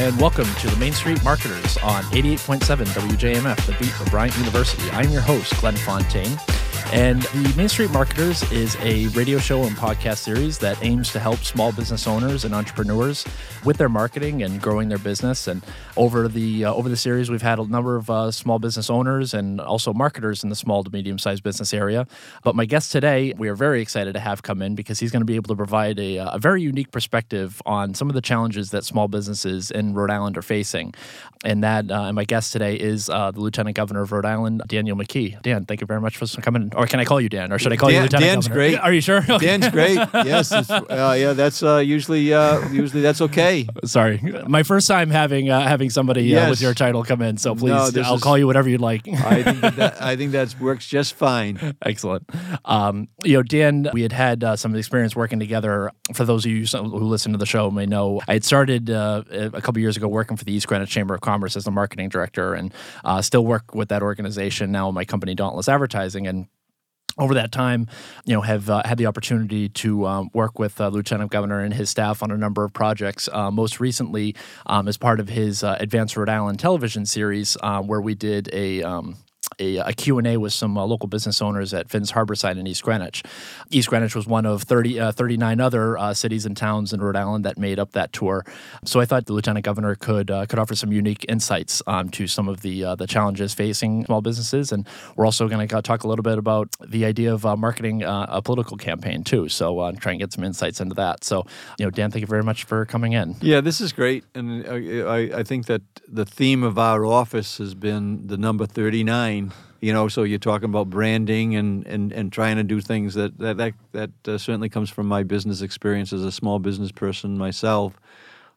And welcome to the Main Street Marketers on 88.7 WJMF, the beat of Bryant University. I'm your host, Glenn Fontaine. And the Main Street Marketers is a radio show and podcast series that aims to help small business owners and entrepreneurs with their marketing and growing their business. And over the uh, over the series, we've had a number of uh, small business owners and also marketers in the small to medium sized business area. But my guest today, we are very excited to have come in because he's going to be able to provide a, a very unique perspective on some of the challenges that small businesses in Rhode Island are facing. And that, uh, and my guest today is uh, the Lieutenant Governor of Rhode Island, Daniel McKee. Dan, thank you very much for coming. Or can I call you Dan? Or should I call Dan, you Lieutenant Dan's Governor? great. Are you sure? Dan's great. Yes, uh, yeah. That's uh, usually uh, usually that's okay. Sorry, my first time having uh, having somebody uh, with your title come in. So please, No, I'll is- call you whatever you'd like. I think that, I think that works just fine. Excellent. Um, you know, Dan, we had had uh, some experience working together. For those of you who listen to the show may know, I had started uh, a couple years ago working for the East Greenwich Chamber of Commerce as the marketing director, and uh, still work with that organization now. in My company, Dauntless Advertising, and over that time, you know, have uh, had the opportunity to um, work with uh, Lieutenant Governor and his staff on a number of projects. Uh, most recently, um, as part of his uh, Advanced Rhode Island television series, um, where we did a um, a, a Q&A with some uh, local business owners at Finn's Harborside in East Greenwich. East Greenwich was one of 30, uh, 39 other uh, cities and towns in Rhode Island that made up that tour. So I thought the lieutenant governor could uh, could offer some unique insights um, to some of the uh, the challenges facing small businesses, and we're also going to talk a little bit about the idea of uh, marketing a political campaign too. So uh, try and get some insights into that. So you know, Dan, thank you very much for coming in. Yeah, this is great, and I, I think that the theme of our office has been the number 39 you know, so you're talking about branding and, and, and trying to do things that that that, that uh, certainly comes from my business experience as a small business person myself,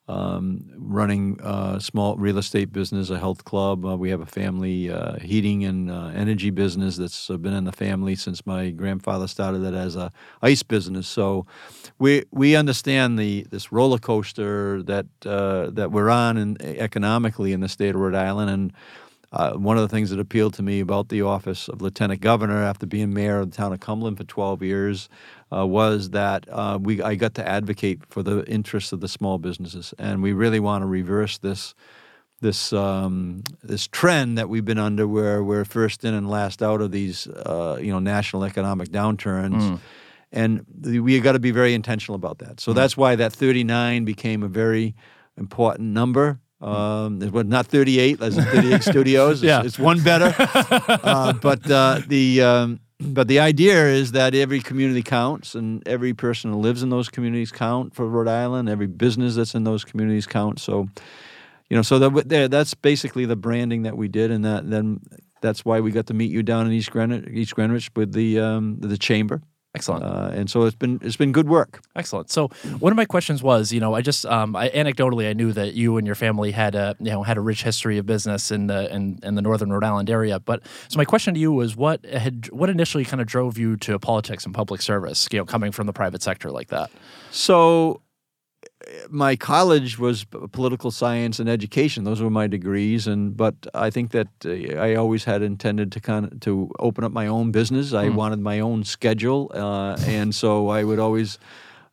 um, running a small real estate business, a health club. Uh, we have a family uh, heating and uh, energy business that's uh, been in the family since my grandfather started it as a ice business. So we we understand the this roller coaster that that we're on in, economically in the state of Rhode Island and uh, one of the things that appealed to me about the office of lieutenant governor after being mayor of the town of Cumberland for 12 years uh, was that uh, we I got to advocate for the interests of the small businesses, and we really want to reverse this this um, this trend that we've been under, where we're first in and last out of these uh, you know national economic downturns. And the, we got to be very intentional about that. So that's why that 39 became a very important number. Um, it was not 38, as in 38 studios. It's, Yeah. it's one better. uh, but uh, the um, but the idea is that every community counts, and every person who lives in those communities count for Rhode Island. Every business that's in those communities count. So, you know, so that that's basically the branding that we did, and that then that's why we got to meet you down in East Greenwich, East Greenwich with the um, the chamber. Excellent. Uh, and so it's been it's been good work. Excellent. So one of my questions was, you know, I just um, I, anecdotally I knew that you and your family had a you know had a rich history of business in the in, in the northern Rhode Island area. But so my question to you was, what had what initially kind of drove you to politics and public service? You know, coming from the private sector like that. So my college was political science and education; those were my degrees. And but I think that uh, I always had intended to kind of to open up my own business. I wanted my own schedule, uh, and so I would always.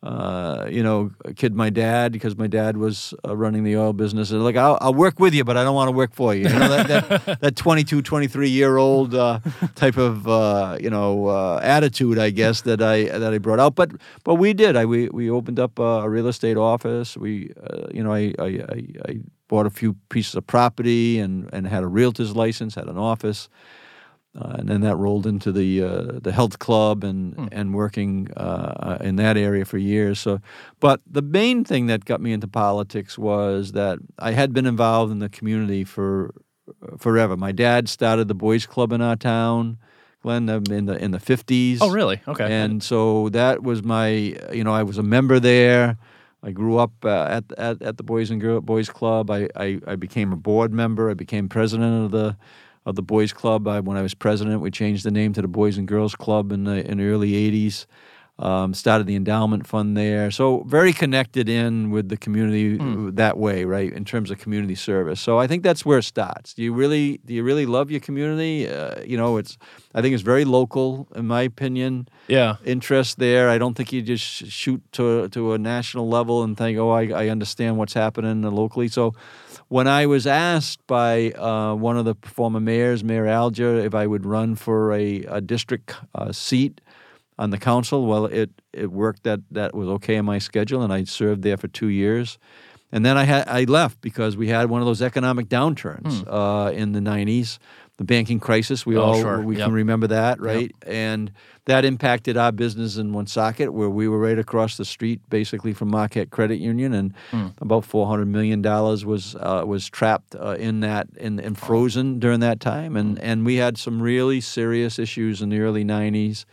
Uh, you know, kid my dad because my dad was uh, running the oil business. And like, I'll, I'll work with you, but I don't want to work for you. You know, that, that, that 22, 23 year old uh, type of, uh, you know, uh, attitude, I guess, that I that I brought out. But but we did. I we, we opened up a real estate office. We, uh, you know, I, I, I, I bought a few pieces of property and, and had a realtor's license, had an office. Uh, and then that rolled into the uh, the health club and and working uh, in that area for years. So, but the main thing that got me into politics was that I had been involved in the community for forever. My dad started the boys' club in our town, Glenn, um, in the in the fifties. Oh, really? Okay. And so that was my, you know, I was a member there. I grew up uh, at, at at the Boys and Girl Boys Club. I, I I became a board member. I became president of the of the Boys Club. I, when I was president, we changed the name to the Boys and Girls Club in the in the early '80s. Um, started the endowment fund there, so very connected in with the community Hmm. that way, right? In terms of community service. So I think that's where it starts. Do you really do you really love your community? Uh, you know, it's I think it's very local, in my opinion Yeah. interest there. I don't think you just shoot to to a national level and think, oh, I, I understand what's happening locally. So, when I was asked by uh, one of the former mayors, Mayor Alger, if I would run for a, a district uh, seat on the council, well, it it worked. That that was okay in my schedule, and I served there for two years. And then I had I left because we had one of those economic downturns uh, in the '90s, the banking crisis. We. Oh, all sure. we Yep. can remember that, right? And that impacted our business in Woonsocket, where we were right across the street, basically from Marquette Credit Union, and Hmm. about four hundred million dollars was uh, was trapped uh, in that and, and frozen during that time, and Hmm. and we had some really serious issues in the early '90s.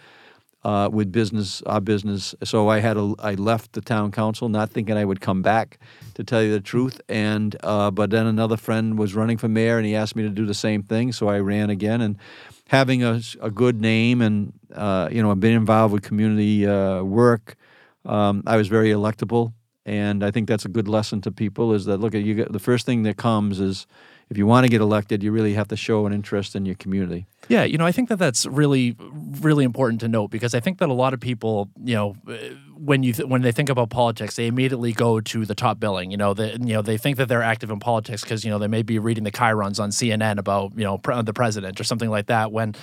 Uh, with business, our business, so I had a, I left the town council, not thinking I would come back, to tell you the truth. And uh, but then another friend was running for mayor, and he asked me to do the same thing, so I ran again. And having a, a good name, and uh, you know, I've been involved with community uh, work. Um, I was very electable, and I think that's a good lesson to people. Is that look you? The first thing that comes is if you want to get elected, you really have to show an interest in your community. Yeah, you know, I think that that's really, really important to note because I think that a lot of people, you know, uh, when you th- when they think about politics, they immediately go to the top billing. You know, they, you know, they think that they're active in politics because you know they may be reading the chyrons on CNN about you know pre- the president or something like that. When,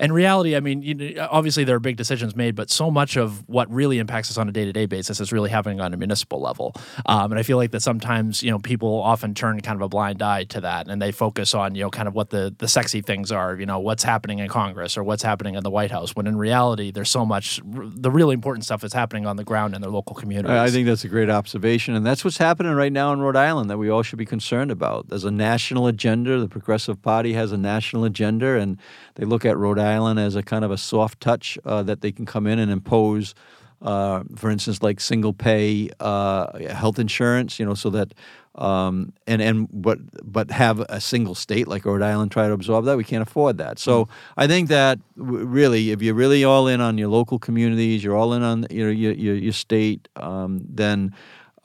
in reality, I mean, you know, obviously there are big decisions made, but so much of what really impacts us on a day to day basis is really happening on a municipal level. Um, and I feel like that sometimes you know people often turn kind of a blind eye to that, and they focus on you know kind of what the the sexy things are. You know, what's happening in Congress or what's happening in the White House. When in reality, there's so much the really important stuff is happening on the ground in their local communities. I think that's a great observation, and that's what's happening right now in Rhode Island that we all should be concerned about. There's a national agenda. The Progressive Party has a national agenda, and they look at Rhode Island as a kind of a soft touch uh, that they can come in and impose. Uh, for instance, like single pay uh, health insurance, you know, so that um, and and but but have a single state like Rhode Island try to absorb that. We can't afford that. So I think that w- really, if you're really all in on your local communities, you're all in on you know your your, your state, um, then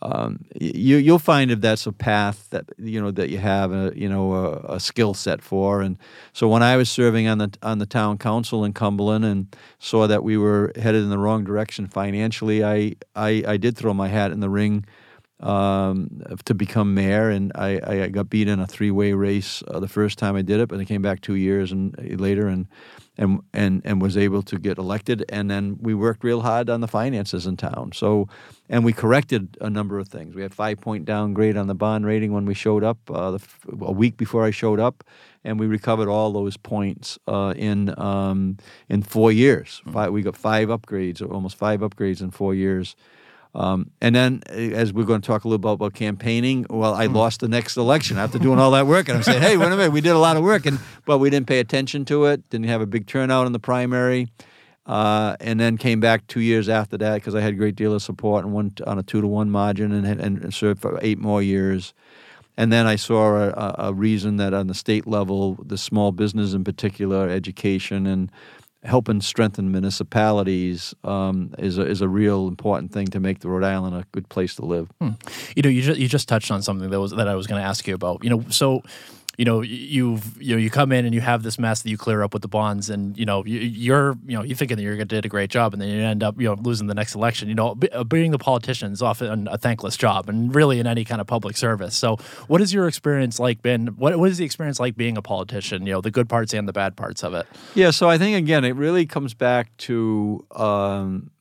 um, you you'll find if that's a path that you know that you have a you know a, a skill set for. And so when I was serving on the on the town council in Cumberland and saw that we were headed in the wrong direction financially, I I, I did throw my hat in the ring um, to become mayor, and I, I got beat in a three-way race uh, the first time I did it, but I came back two years and uh, later and and and and was able to get elected. And then we worked real hard on the finances in town. So, and we corrected a number of things. We had five-point downgrade on the bond rating when we showed up uh, the, a week before I showed up, and we recovered all those points uh, in um, in four years. Five, we got five upgrades, almost five upgrades in four years. Um, and then, uh, as we're going to talk a little bit about campaigning, well, I lost the next election after doing all that work, and I'm saying, "Hey, wait a minute, we did a lot of work, and but we didn't pay attention to it. Didn't have a big turnout in the primary, uh, and then came back two years after that because I had a great deal of support and went on a two to one margin, and, and, and served for eight more years. And then I saw a, a reason that on the state level, the small business in particular, education and helping strengthen municipalities um, is a, is a real important thing to make the Rhode Island a good place to live. You know, you just you just touched on something that was that I was going to ask you about. You know, so you know you've you know you come in and you have this mess that you clear up with the bonds, and you know you, you're you know you thinking that to did a great job, and then you end up you know losing the next election. You know, uh, being the politician is often a thankless job, and really in any kind of public service. So, what has your experience like been? What what is the experience like being a politician? You know, the good parts and the bad parts of it. Yeah, so I think again, it really comes back to um,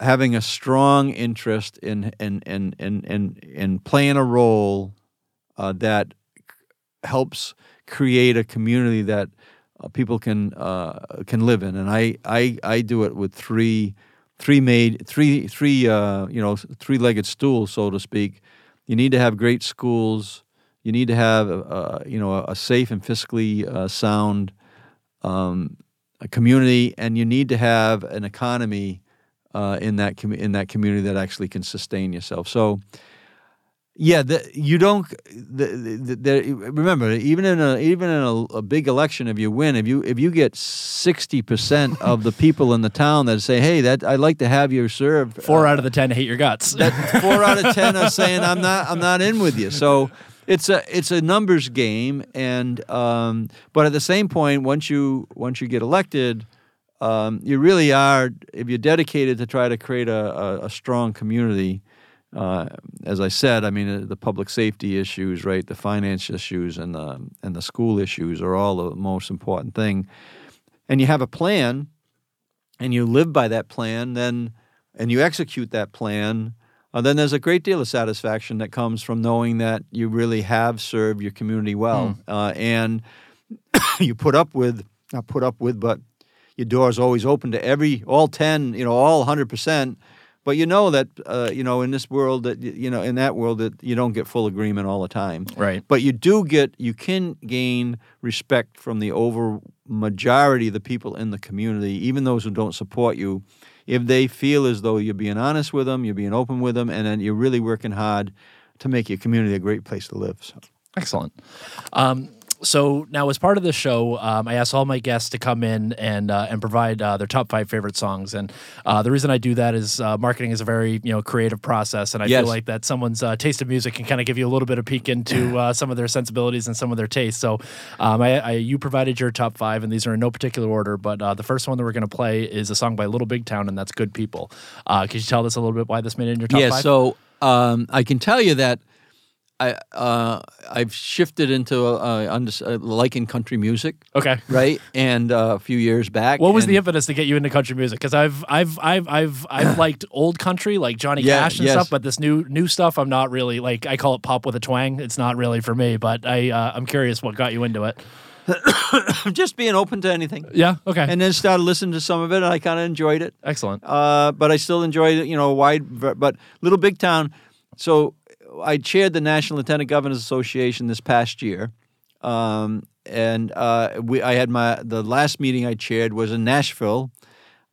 having a strong interest in in in in in, in playing a role uh, that helps create a community that uh, people can uh, can live in, and I, I I do it with three three made three three uh, you know three legged stools, so to speak. You need to have great schools. You need to have uh, you know a safe and fiscally uh, sound um, community, and you need to have an economy uh, in that com- in that community that actually can sustain yourself. So Yeah, the, you don't. The, the, the, remember, even in a even in a, a, big election, if you win, if you if you get sixty percent of the people in the town that say, "Hey, that I'd like to have you serve," four uh, out of the ten hate your guts. That four out of ten are saying, "I'm not I'm not in with you." So it's a it's a numbers game, and um, but at the same point, once you once you get elected. Um, you really are, if you're dedicated to try to create a, a, a strong community, uh, as I said, I mean uh, the public safety issues, right, the finance issues, and the and the school issues are all the most important thing. And you have a plan, and you live by that plan, then and you execute that plan. Uh, then there's a great deal of satisfaction that comes from knowing that you really have served your community well, mm. uh, and you put up with not put up with, but your door is always open to every all ten, you know, all hundred percent but you know that uh, you know in this world that you know in that world that you don't get full agreement all the time. Right. But you do get you can gain respect from the over majority of the people in the community, even those who don't support you, if they feel as though you're being honest with them, you're being open with them, and then you're really working hard to make your community a great place to live. So. Excellent. Um, so now, as part of the show, um, I ask all my guests to come in and uh, and provide uh, their top five favorite songs. And uh, the reason I do that is uh, marketing is a very you know creative process, and I yes. feel like that someone's uh, taste of music can kind of give you a little bit of peek into uh, some of their sensibilities and some of their tastes. So, um, I, I, you provided your top five, and these are in no particular order. But the first one that we're going to play is a song by Little Big Town, and that's "Good People." could you tell us a little bit why this made it in your top yeah, five? Yeah, so um, I can tell you that I uh, I've shifted into uh, under, uh, liking country music. Okay, right, and uh, a few years back. What was the impetus to get you into country music? Because I've I've I've I've I've liked old country like Johnny yeah, Cash and yes. stuff, but this new new stuff I'm not really like. I call it pop with a twang. It's not really for me, but I uh, I'm curious what got you into it. just being open to anything. Yeah. Okay. And then started listening to some of it, and I kind of enjoyed it. Excellent. Uh, but I still enjoyed it. You know, wide. But Little Big Town. So I chaired the National Lieutenant Governors Association this past year, um, and uh, we I had my the last meeting I chaired was in Nashville,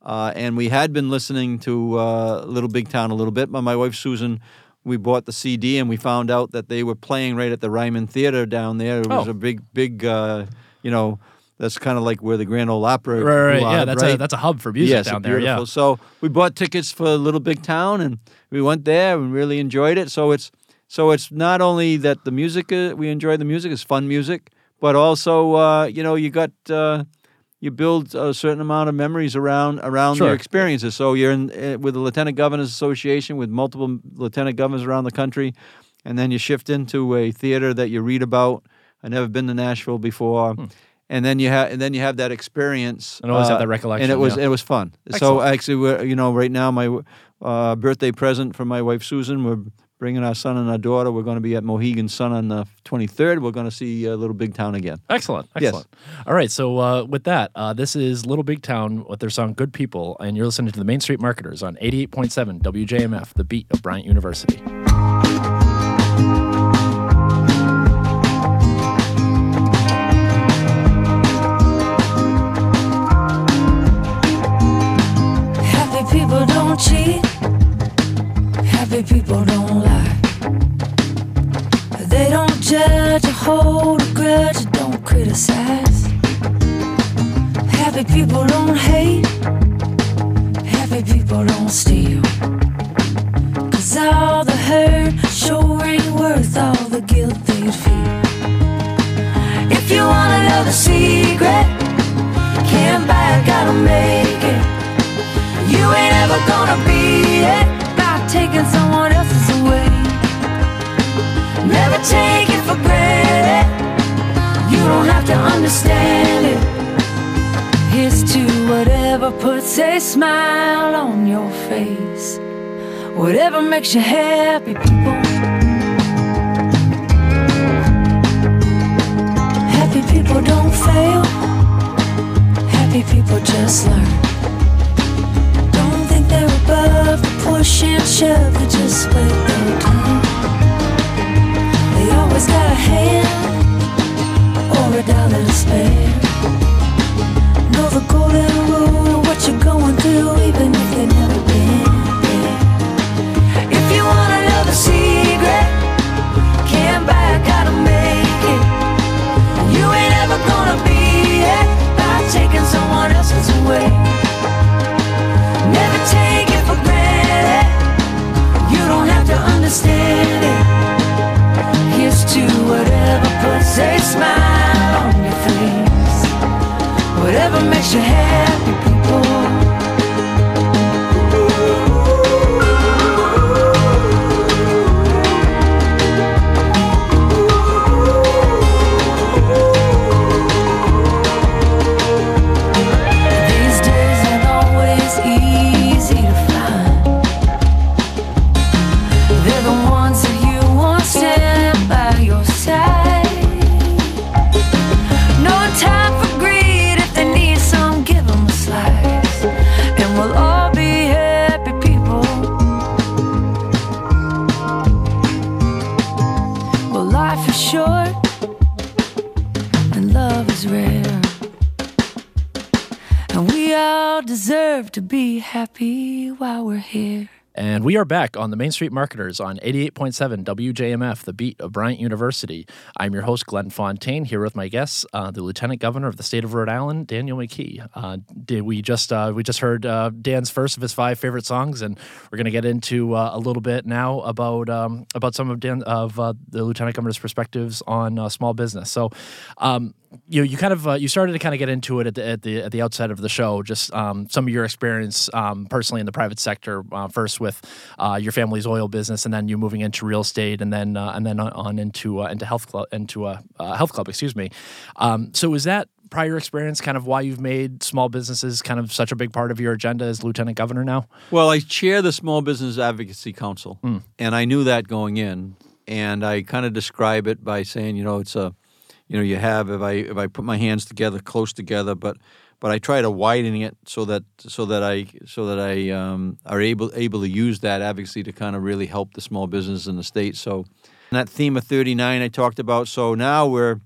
uh, and we had been listening to uh, Little Big Town a little bit. But my wife Susan, we bought the CD and we found out that they were playing right at the Ryman Theater down there. It was oh. a big, big, uh, you know that's kind of like where the Grand Ole Opry. Right, right, yeah. That's right? a that's a hub for music yes, down there. Yeah. So we bought tickets for Little Big Town, and we went there and really enjoyed it. So it's so it's not only that the music uh, we enjoy the music is fun music, but also uh, you know you got uh, you build a certain amount of memories around around sure. your experiences. So you're in uh, with the Lieutenant Governors Association with multiple lieutenant governors around the country, and then you shift into a theater that you read about. I've never been to Nashville before. Hmm. And then you have, and then you have that experience, and always have uh, that recollection. And it was, yeah. it was fun. Excellent. So actually, you know, right now, my uh, birthday present for my wife Susan, we're bringing our son and our daughter. We're going to be at Mohegan Sun on the 23rd. We're going to see uh, Little Big Town again. Excellent. Excellent. Yes. All right. So, uh, with that, uh, this is Little Big Town with their song Good People, and you're listening to the Main Street Marketers on 88.7 WJMF, the beat of Bryant University. Happy people don't cheat Happy people don't lie. Don't judge or hold a grudge or don't criticize. Happy people don't hate. Happy people don't steal. Cause all the hurt sure ain't worth all the guilt they'd feel. If you wanna know the secret, can't buy it, gotta make it. You ain't ever gonna be it by taking someone else's away. Never take it granted. You don't have to understand it. Here's to whatever puts a smile on your face. Whatever makes you happy, people. Happy people don't fail. Happy people just learn Don't think they're above the push and shove, they just wait dollar Whatever makes you happy, we are back on the Main Street Marketers on 88.7 WJMF, the beat of Bryant University. I'm your host, Glenn Fontaine, here with my guests, uh, the Lieutenant Governor of the state of Rhode Island, Daniel McKee. Uh, did we just uh, we just heard uh, Dan's first of his five favorite songs, and we're going to get into uh, a little bit now about um, about some of Dan of uh, the Lieutenant Governor's perspectives on small business. So. Um, you you kind of uh, you started to kind of get into it at the at the at the outset of the show. Just um, some of your experience um, personally in the private sector. Uh, first with uh, your family's oil business, and then you moving into real estate, and then uh, and then on, into uh, into health club into a uh, health club. Excuse me. Um, so is that prior experience kind of why you've made small businesses kind of such a big part of your agenda as lieutenant governor now? Well, I chair the Small Business Advocacy Council, and I knew that going in, and I kind of describe it by saying, you know, it's a, you know, you have if I if I put my hands together, close together, but but I try to widen it so that so that I so that I um, are able able to use that advocacy to kind of really help the small business in the state. So that theme of 39 I talked about. So now we're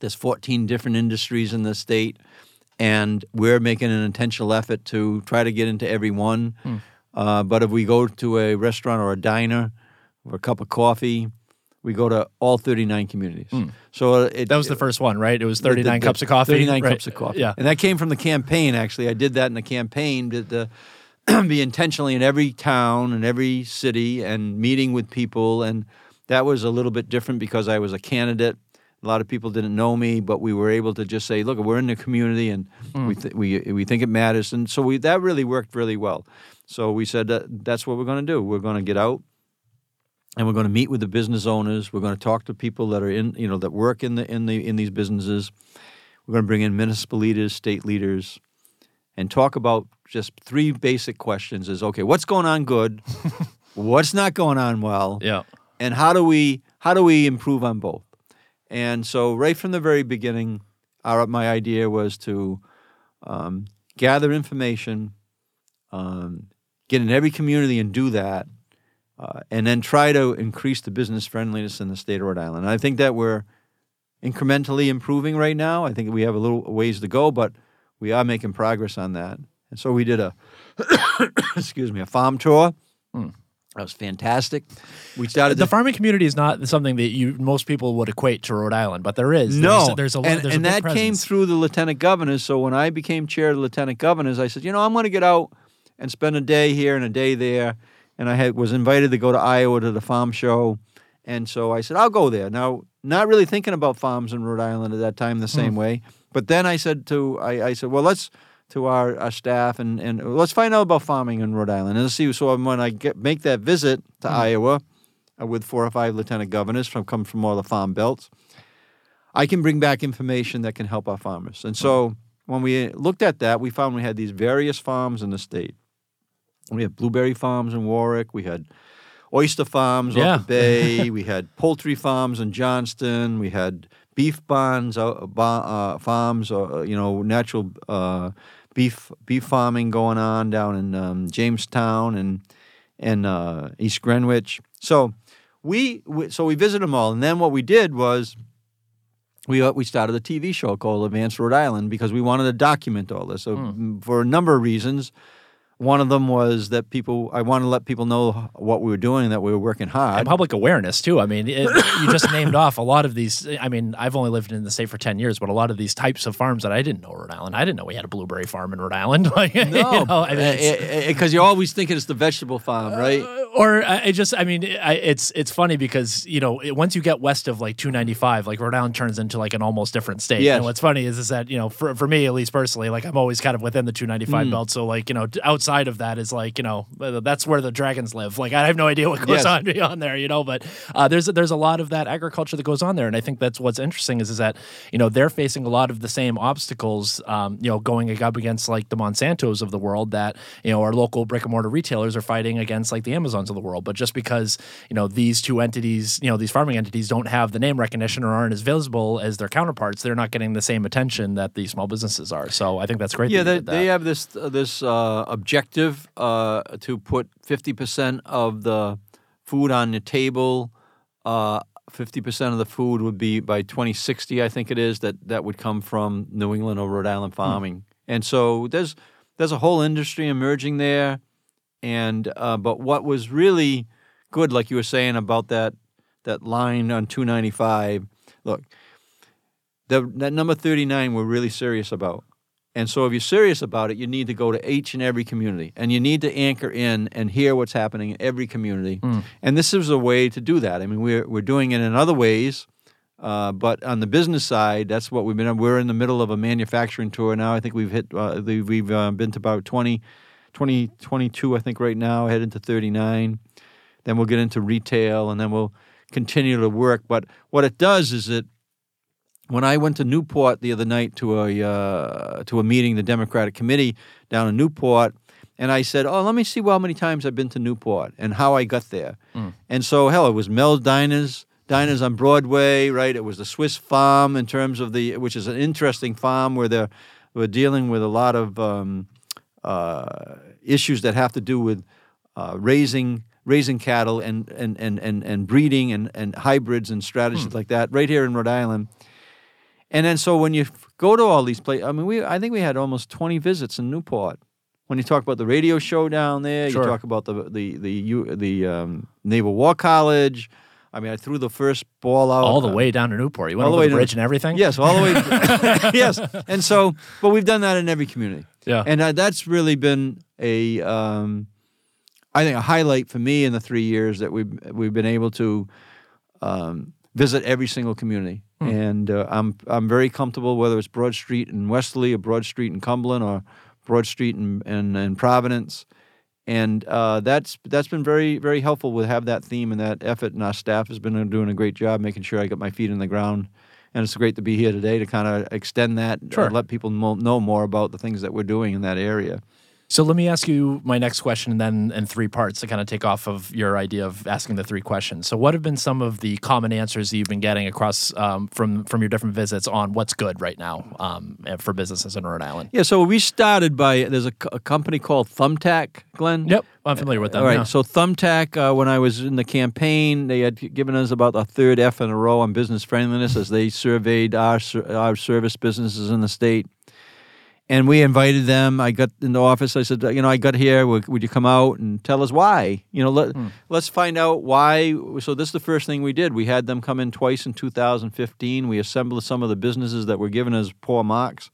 there's 14 different industries in the state, and we're making an intentional effort to try to get into every one. Hmm. Uh, but if we go to a restaurant or a diner or a cup of coffee, we go to all 39 communities. Hmm. So uh, it. That was the first one, right? It was the- 39 the- cups of coffee. 39 right? cups of coffee. Yeah. And that came from the campaign, actually. I did that in the campaign to, to be intentionally in every town and every city and meeting with people. And that was a little bit different because I was a candidate. A lot of people didn't know me, but we were able to just say, look, we're in the community and hmm. we, th- we, we think it matters. And so we, that really worked really well. So we said that that's what we're going to do. We're going to get out and we're going to meet with the business owners. We're going to talk to people that are in, you know, that work in the in the in these businesses. We're going to bring in municipal leaders, state leaders, and talk about just three basic questions: is okay, what's going on good, what's not going on well, Yeah. and how do we how do we improve on both? And so, right from the very beginning, our my idea was to um, gather information, um, get in every community and do that, uh, and then try to increase the business friendliness in the state of Rhode Island. And I think that we're incrementally improving right now. I think we have a little ways to go, but we are making progress on that. And so we did a excuse me a farm tour. That was fantastic. We started The farming community is not something that you most people would equate to Rhode Island, but there is. No, there's, there's a and, there's and a that came through the lieutenant governors. So when I became chair of the lieutenant governors, I said, you know, I'm going to get out and spend a day here and a day there. And I had was invited to go to Iowa to the farm show, and so I said I'll go there. Now, not really thinking about farms in Rhode Island at that time the same hmm. way, but then I said to I, I said, well, let's to our, our staff and, and let's find out about farming in Rhode Island and let's see. So when I get make that visit to hmm. Iowa uh, with four or five lieutenant governors from come from all the farm belts. I can bring back information that can help our farmers. And hmm. so when we looked at that, we found we had these various farms in the state. We had blueberry farms in Warwick. We had oyster farms Yeah. off the bay. we had poultry farms in Johnston. We had beef barns, uh, uh, farms, uh, you know, natural uh, beef beef farming going on down in um, Jamestown and and uh, East Greenwich. So we, we so we visited them all, and then what we did was we uh, we started a TV show called Advanced Rhode Island because we wanted to document all this. So mm, for a number of reasons, one of them was that people. I want to let people know what we were doing, that we were working hard. and public awareness too. I mean, it, you just named off a lot of these. I mean, I've only lived in the state for ten years, but a lot of these types of farms that I didn't know Rhode Island. I didn't know we had a blueberry farm in Rhode Island. Like, you know, I mean, it's- eh, eh, eh, because you always thinking it's the vegetable farm, right? Uh, or uh, I I just, I mean, I, it's it's funny because you know it, once you get west of like 295, like Rhode Island turns into like an almost different state. Yes. And what's funny is is that you know for for me at least personally, like I'm always kind of within the 295 Mm. belt. So like you know t- outside of that is like you know that's where the dragons live. Like I have no idea what goes Yes. on beyond there, you know. But uh, there's there's a lot of that agriculture that goes on there, and I think that's what's interesting is is that you know they're facing a lot of the same obstacles, um, you know, going up against like the Monsantos of the world that you know our local brick and mortar retailers are fighting against like the Amazons of the world. But just because you know these two entities, you know, these farming entities don't have the name recognition or aren't as visible as their counterparts, they're not getting the same attention that the small businesses are. So I think that's great. Yeah, that they, they have this uh, this uh, objective uh, to put fifty percent of the food on the table. Uh, Fifty percent of the food would be by 2060, I think it is that that would come from New England or Rhode Island farming, and so there's there's a whole industry emerging there. And uh, but what was really good, like you were saying about that that line on 295, look, the, that number 39 we're really serious about. And so, if you're serious about it, you need to go to each and every community, and you need to anchor in and hear what's happening in every community. And this is a way to do that. I mean, we're we're doing it in other ways, uh, but on the business side, that's what we've been. We're in the middle of a manufacturing tour now. I think we've hit. Uh, we've uh, been to about 20, 20, 22, I think right now. Head into 39. Then we'll get into retail, and then we'll continue to work. But what it does is it when I went to Newport the other night to a uh, to a meeting, the Democratic Committee down in Newport, and I said, "Oh, let me see how many times I've been to Newport and how I got there." And so, hell, it was Mel's Diners, Diners on Broadway, right? It was the Swiss Farm in terms of the, which is an interesting farm where they're we're dealing with a lot of um, uh, issues that have to do with uh, raising raising cattle and and and and, and breeding and, and hybrids and strategies like that right here in Rhode Island. And then so when you go to all these places, I mean, we I think we had almost twenty visits in Newport. When you talk about the radio show down there, Sure. you talk about the the the U, the um, Naval War College. I mean, I threw the first ball out all the uh, way down to Newport. You went all the way the to- bridge and everything. Yes, all the way. yes, and so, but we've done that in every community. Yeah. and uh, that's really been a, um, I think, a highlight for me in the three years that we've we've been able to um, visit every single community, and uh, I'm I'm very comfortable whether it's Broad Street in Westerly or Broad Street in Cumberland or Broad Street in in, in Providence. And uh, that's that's been very very helpful with have that theme and that effort, and our staff has been doing a great job making sure I got my feet in the ground. And it's great to be here today to kind of extend that, Sure. and let people mo- know more about the things that we're doing in that area. So let me ask you my next question, and then in three parts to kind of take off of your idea of asking the three questions. So, what have been some of the common answers that you've been getting across um, from from your different visits on what's good right now um, for businesses in Rhode Island? Yeah, so we started by there's a, a company called Thumbtack, Glenn. Yep, I'm familiar with them. All right. yeah. So Thumbtack, uh, when I was in the campaign, they had given us about a third F in a row on business friendliness as they surveyed our our service businesses in the state. And we invited them. I got in the office. I said, you know, I got here. Would, would you come out and tell us why? You know, let, let's find out why. So this is the first thing we did. We had them come in twice in 2015. We assembled some of the businesses that were given us poor marks.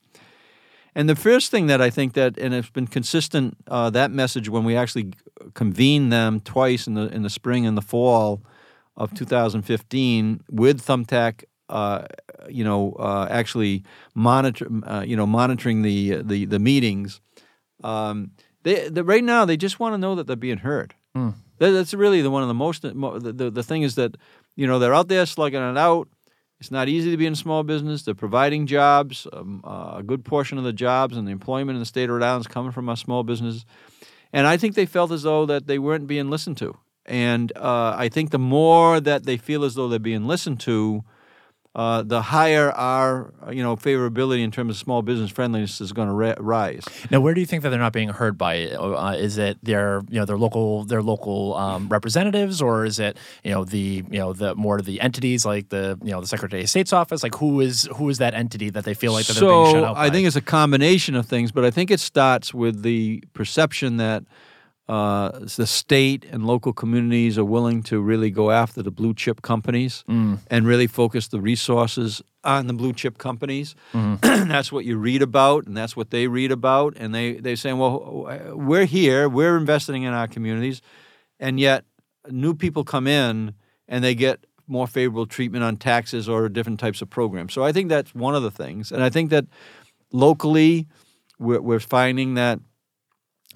And the first thing that I think that, and it's been consistent, uh, that message when we actually convened them twice in the in the spring and the fall of 2015 with Thumbtack, uh, you know, uh, actually monitor, uh, you know, monitoring the the the meetings. Um, they, the, right now they just want to know that they're being heard. That, that's really the one of the most. The, the the thing is that you know they're out there slugging it out. It's not easy to be in small business. They're providing jobs. Um, uh, a good portion of the jobs and the employment in the state of Rhode Island is coming from our small businesses. And I think they felt as though that they weren't being listened to. And uh, I think the more that they feel as though they're being listened to, uh, the higher our uh, you know favorability in terms of small business friendliness is going to ra- rise. Now, where do you think that they're not being heard by? it? Uh, is it their you know their local their local um, representatives, or is it you know the you know the more of the entities like the you know the Secretary of State's office? Like who is who is that entity that they feel like that they're being shut so out I by? think it's a combination of things, but I think it starts with the perception that uh, the state and local communities are willing to really go after the blue chip companies Mm. and really focus the resources on the blue chip companies. Mm-hmm. that's what you read about, and that's what they read about, and they they saying, well, we're here, we're investing in our communities, and yet new people come in and they get more favorable treatment on taxes or different types of programs. So I think that's one of the things, and I think that locally we're, we're finding that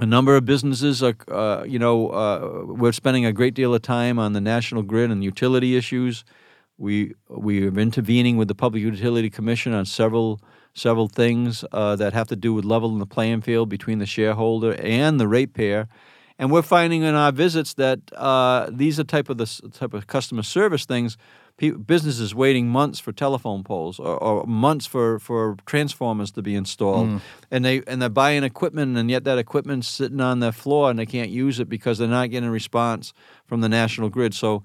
a number of businesses are, uh, you know, uh, we're spending a great deal of time on the national grid and utility issues. We we are intervening with the Public Utility Commission on several several things uh, that have to do with leveling the playing field between the shareholder and the ratepayer. And we're finding in our visits that uh, these are type of the type of customer service things. Businesses waiting months for telephone poles or, or months for, for transformers to be installed, and they and they're buying equipment, and yet that equipment's sitting on the floor and they can't use it because they're not getting a response from the national grid. So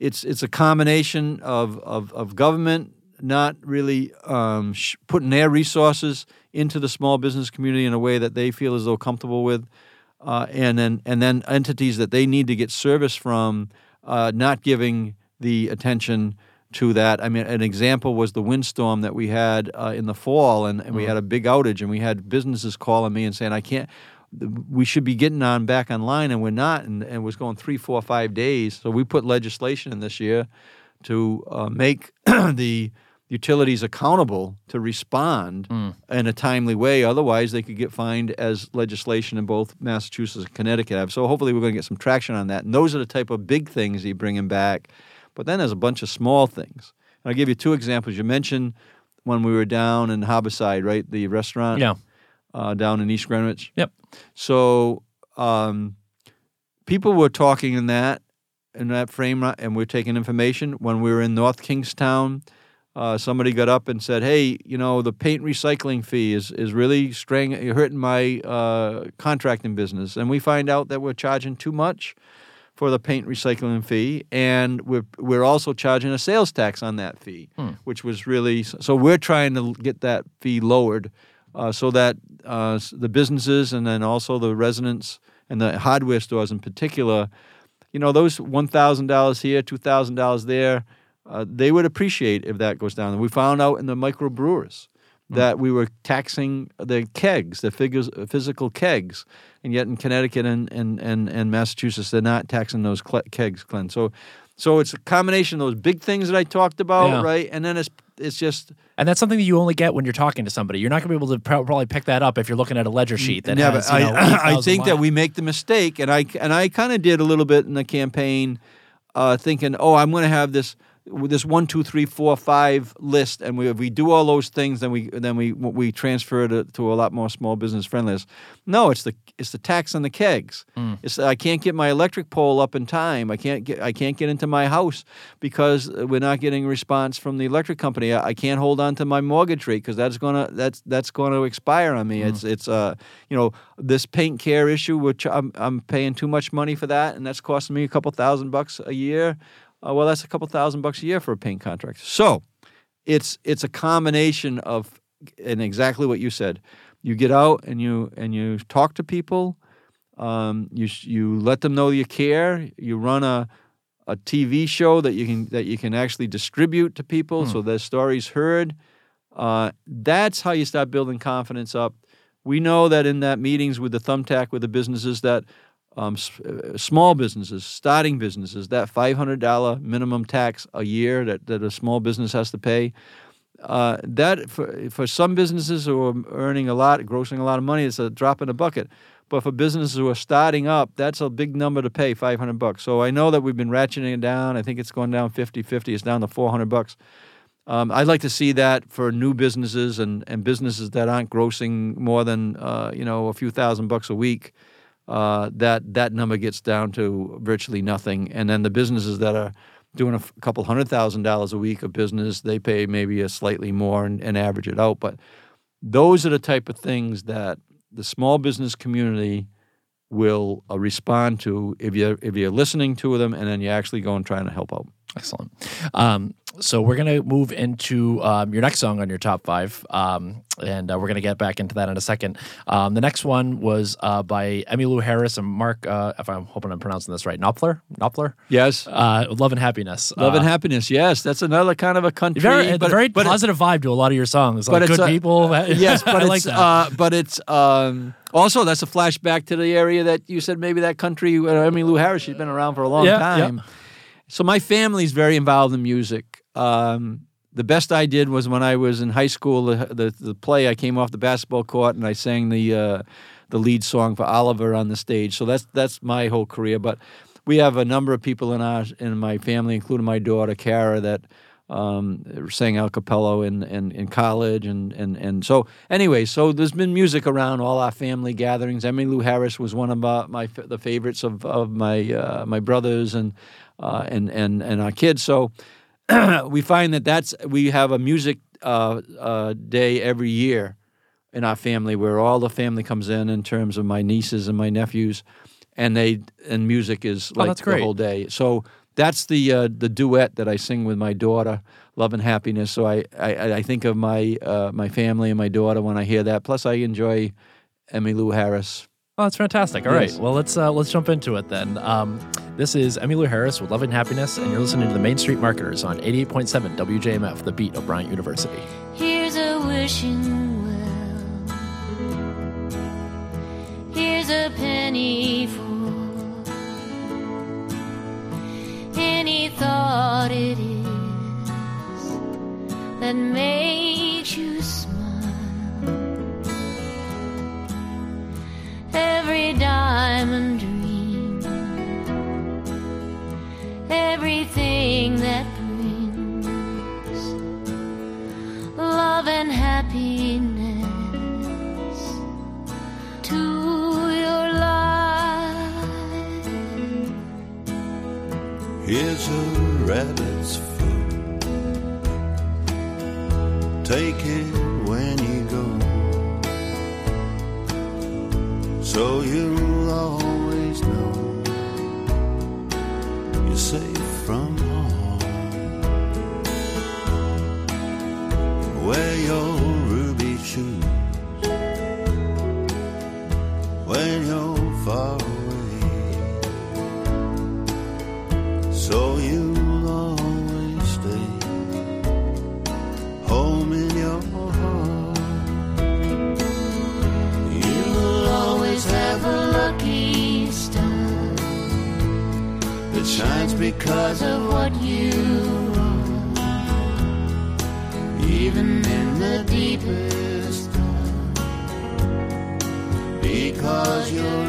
it's it's a combination of of, of government not really um, sh- putting their resources into the small business community in a way that they feel as though comfortable with, uh, and then and then entities that they need to get service from uh, not giving the attention to that. I mean, an example was the windstorm that we had uh, in the fall, and, and we had a big outage, and we had businesses calling me and saying, "I can't." We should be getting on back online, and we're not, and, and it was going three, four, five days. So we put legislation in this year to uh, make the utilities accountable to respond in a timely way. Otherwise, they could get fined as legislation in both Massachusetts and Connecticut have. So hopefully, we're going to get some traction on that. And those are the type of big things you bringing back. But then there's a bunch of small things. And I'll give you two examples. You mentioned when we were down in Harborside, right? The restaurant yeah. uh, down in East Greenwich. Yep. So um, people were talking in that in that frame, uh, and we're taking information. When we were in North Kingstown, uh, somebody got up and said, "Hey, you know, the paint recycling fee is is really straying, hurting my uh, contracting business." And we find out that we're charging too much for the paint recycling fee, and we're we're also charging a sales tax on that fee, which was really so. We're trying to get that fee lowered uh, so that uh, the businesses and then also the residents and the hardware stores in particular, you know, those one thousand dollars here, two thousand dollars there, uh, they would appreciate if that goes down. And we found out in the microbrewers that we were taxing the kegs, the figures, physical kegs, and yet in Connecticut and, and, and, and Massachusetts, they're not taxing those kegs, Glenn. So, so it's a combination of those big things that I talked about, Yeah. right? And then it's it's just And that's something that you only get when you're talking to somebody. You're not going to be able to pro- probably pick that up if you're looking at a ledger sheet that Never. has. You know, I, I 8,000 think that we make the mistake, and I and I kind of did a little bit in the campaign, uh, thinking, oh, I'm going to have this this one, two, three, four, five list, and we if we do all those things, then we then we we transfer to, uh, to a lot more small business friendliness. No, it's the it's the tax on the kegs. Mm. It's I can't get my electric pole up in time. I can't get I can't get into my house because we're not getting response from the electric company. I, I can't hold on to my mortgage rate because that's gonna that's that's going to expire on me. Mm. It's it's uh you know this paint care issue, which I'm I'm paying too much money for that, and that's costing me a couple thousand bucks a year. Uh, well, that's a couple thousand bucks a year for a paint contract. So it's it's a combination of and exactly what you said. You get out and you and you talk to people. Um, you you let them know you care. You run a a TV show that you can that you can actually distribute to people so their stories heard. Uh, that's how you start building confidence up. We know that in that meetings with the thumbtack with the businesses that um, s- uh, small businesses, starting businesses, that five hundred dollar minimum tax a year that, that a small business has to pay. Uh, that for for some businesses who are earning a lot, grossing a lot of money, it's a drop in the bucket. But for businesses who are starting up, that's a big number to pay, 500 bucks. So I know that we've been ratcheting it down. I think it's going down 50-50. It's down to 400 bucks. Um, I'd like to see that for new businesses and, and businesses that aren't grossing more than uh, you know a few thousand bucks a week. Uh, that that number gets down to virtually nothing, and then the businesses that are doing a f- couple hundred thousand dollars a week of business, they pay maybe a slightly more and, and average it out. But those are the type of things that the small business community will uh, respond to if you if you're listening to them and then you actually go and trying to help out. Excellent. Um, so we're going to move into um, your next song on your top five, um, and uh, we're going to get back into that in a second. Um, the next one was uh, by Emmylou Harris and Mark, uh, if I'm hoping I'm pronouncing this right, Knopfler? Knopfler? Yes. Uh, Love and Happiness. Love and Uh, happiness, yes, that's another kind of a country, Very, but, very but it- positive vibe to a lot of your songs. Like but good a- people. yes, but I it's like that. Uh, but it's um, also that's a flashback to the area that you said maybe that country. Uh, I mean, Lou Harris, she's been around for a long Yeah, time. So my family's very involved in music. Um, the best I did was when I was in high school. The, the the play I came off the basketball court and I sang the uh, the lead song for Oliver on the stage. So that's that's my whole career. But we have a number of people in our in my family, including my daughter Kara, that um, sang a cappella in, in, in college, and, and, and so anyway, so there's been music around all our family gatherings. Emmylou Harris was one of my, my the favorites of, of my uh, my brothers and uh, and and and our kids. So we find that that's we have a music uh, uh, day every year in our family where all the family comes in in terms of my nieces and my nephews, and they and music is Oh, like that's the whole day. So that's the uh, the duet that I sing with my daughter, "Love and Happiness." So I I, I think of my uh, my family and my daughter when I hear that. Plus, I enjoy Emmylou Harris. Oh, that's fantastic. All right, Yes. well let's uh, let's jump into it then. Um, this is Emmylou Harris with Love and Happiness, and you're listening to the Main Street Marketers on 88.7 WJMF, the beat of Bryant University. Here's a wishing well. Here's a penny for any thought it is that makes you Every diamond dream, everything that brings love and happiness to your life. Here's a rabbit's foot. Take it So you'll because of what you are, even in the deepest dark. because your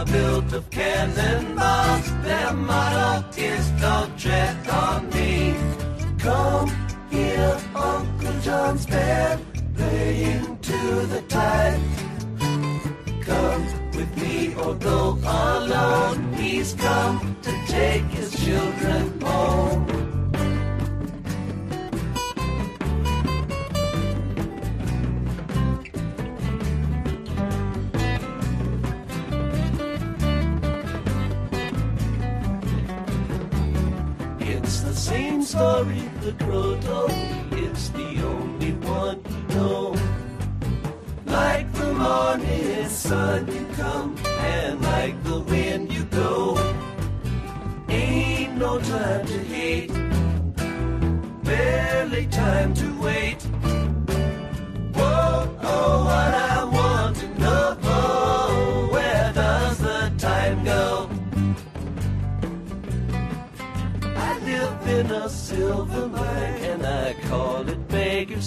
are built of cannonballs. Their motto is don't on me. Come here, Uncle John's band, playing to the tide. Come with me or go alone. He's come to take his children It's the only one you know. Like the morning sun you come, and like the wind you go. Ain't no time to hate, barely time to wait.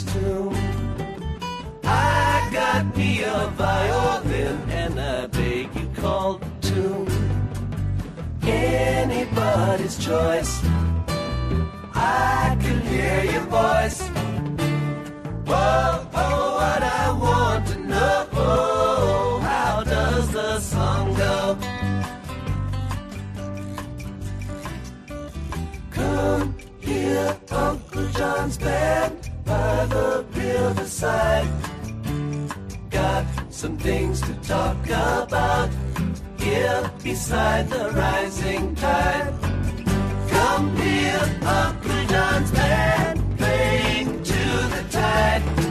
Tomb. I got me a violin and I beg you call tune. Anybody's choice. I can hear your voice. Whoa, oh, what I want to know. Oh, how does the song go? Come here, Uncle John's band by the riverside. Got some things to talk about here beside the rising tide. Come here, Uncle John's band playing to the tide.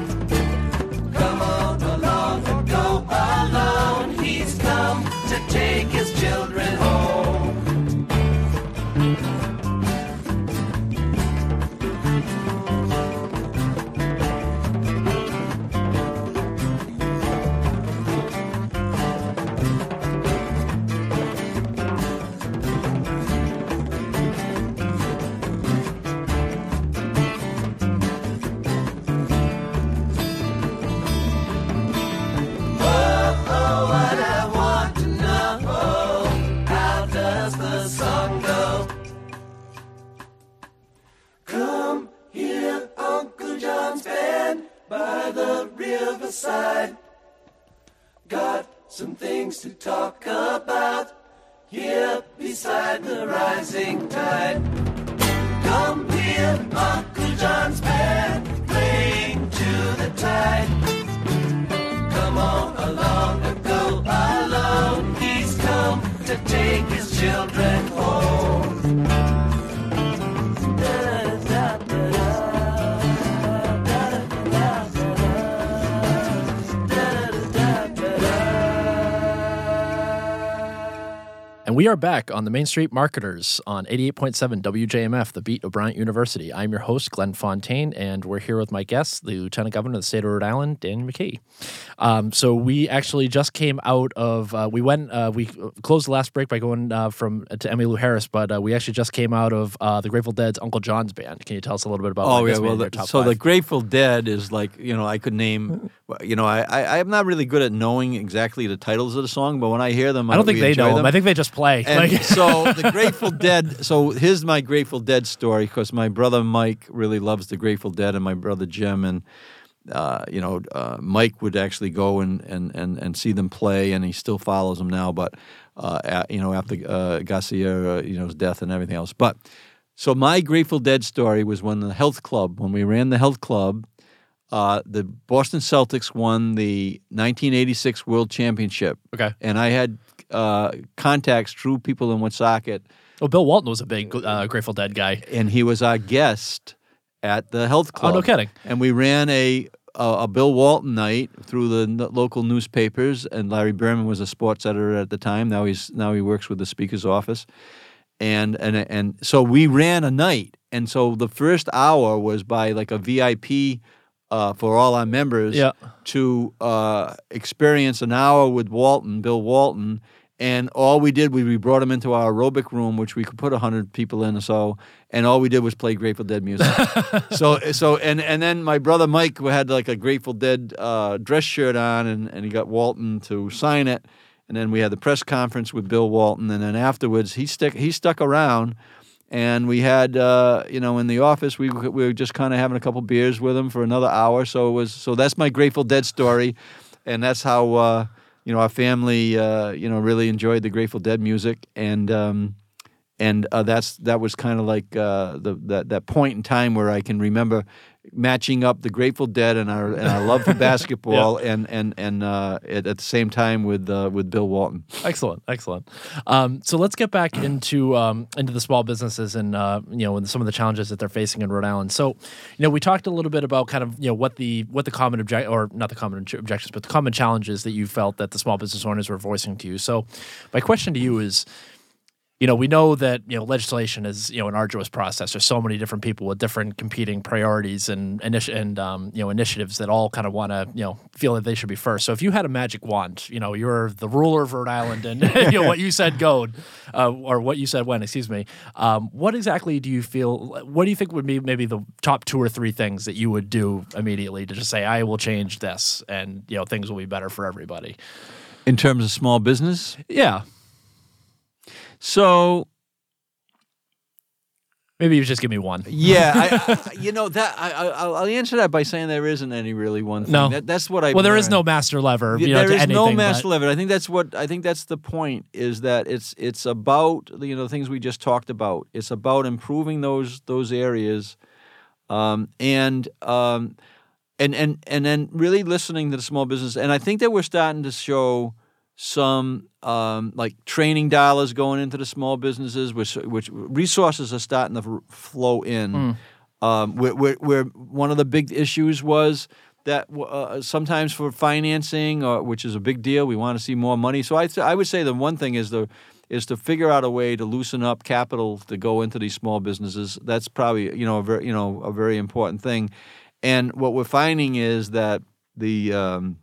Back on the Main Street Marketers on 88.7 WJMF, the beat of Bryant University. I'm your host, Glenn Fontaine, and we're here with my guest, the Lieutenant Governor of the state of Rhode Island, Dan McKee. Um, so we actually just came out of, uh, we went, uh, we closed the last break by going uh, from to Emmylou Harris, but uh, we actually just came out of uh, the Grateful Dead's Uncle John's band. Can you tell us a little bit about Oh yeah, well, the, so five? the Grateful Dead is like you know I could name, you know I, I I'm not really good at knowing exactly the titles of the song, but when I hear them, I don't think they know them. them. I think they just play. And Like- so the Grateful Dead. So here's my Grateful Dead story because my brother Mike really loves the Grateful Dead, and my brother Jim, and uh, you know uh, Mike would actually go and, and and and see them play, and he still follows them now. But uh, at, you know after uh, Garcia, uh, you his death and everything else, but. So my Grateful Dead story was when the health club, when we ran the health club, uh, the Boston Celtics won the 1986 World Championship. Okay. And I had uh, contacts through people in Woonsocket, oh, Bill Walton was a big uh, Grateful Dead guy. and he was our guest at the health club. Oh, no kidding. And we ran a a, a Bill Walton night through the n- local newspapers, and Larry Berman was a sports editor at the time. Now he's now he works with the Speaker's office, and and and so we ran a night, and so the first hour was by like a VIP uh, for all our members Yeah. to uh, experience an hour with Walton, Bill Walton. And all we did was we brought him into our aerobic room, which we could put hundred people in or so, and all we did was play Grateful Dead music. so, so, and and then my brother Mike had like a Grateful Dead uh, dress shirt on, and, and he got Walton to sign it. And then we had the press conference with Bill Walton, and then afterwards he stuck he stuck around, and we had uh, you know in the office we we were just kind of having a couple beers with him for another hour. So it was so that's my Grateful Dead story, and that's how uh, you know our family uh, you know really enjoyed the Grateful Dead music, and um, and uh, that's that was kind of like uh, the that that point in time where I can remember matching up the Grateful Dead and our and our love for basketball, and and and uh, at, at the same time with uh, with Bill Walton. Excellent, excellent. Um, so let's get back into um, into the small businesses and uh, you know and some of the challenges that they're facing in Rhode Island. So, you know, we talked a little bit about kind of you know what the what the common object or not the common objections, but the common challenges that you felt that the small business owners were voicing to you. So, my question to you is. You know, we know that you know legislation is you know an arduous process. There's so many different people with different competing priorities and initi- and um, you know initiatives that all kind of want to you know feel that they should be first. So if you had a magic wand, you know, you're the ruler of Rhode Island, and you know what you said go, uh, or what you said when. Excuse me. Um, what exactly do you feel? What do you think would be maybe the top two or three things that you would do immediately to just say, I will change this, and you know things will be better for everybody. In terms of small business, Yeah, so maybe you just give me one. yeah, I, I, you know that I, I, I'll I'll answer that by saying there isn't any really one thing. No. that, that's what I. Well, there is no master lever. You know, there to is anything, no but- master level. I think that's what I think that's the point. Is that it's it's about you know the things we just talked about. It's about improving those those areas, um, and um, and and and then really listening to the small business. And I think that we're starting to show some um, like training dollars going into the small businesses, which which resources are starting to flow in. Um, where, where, where one of the big issues was that uh, sometimes for financing, uh, which is a big deal, we want to see more money. So I, th- I would say the one thing is the is to figure out a way to loosen up capital to go into these small businesses. That's probably you know a very you know a very important thing. And what we're finding is that the um,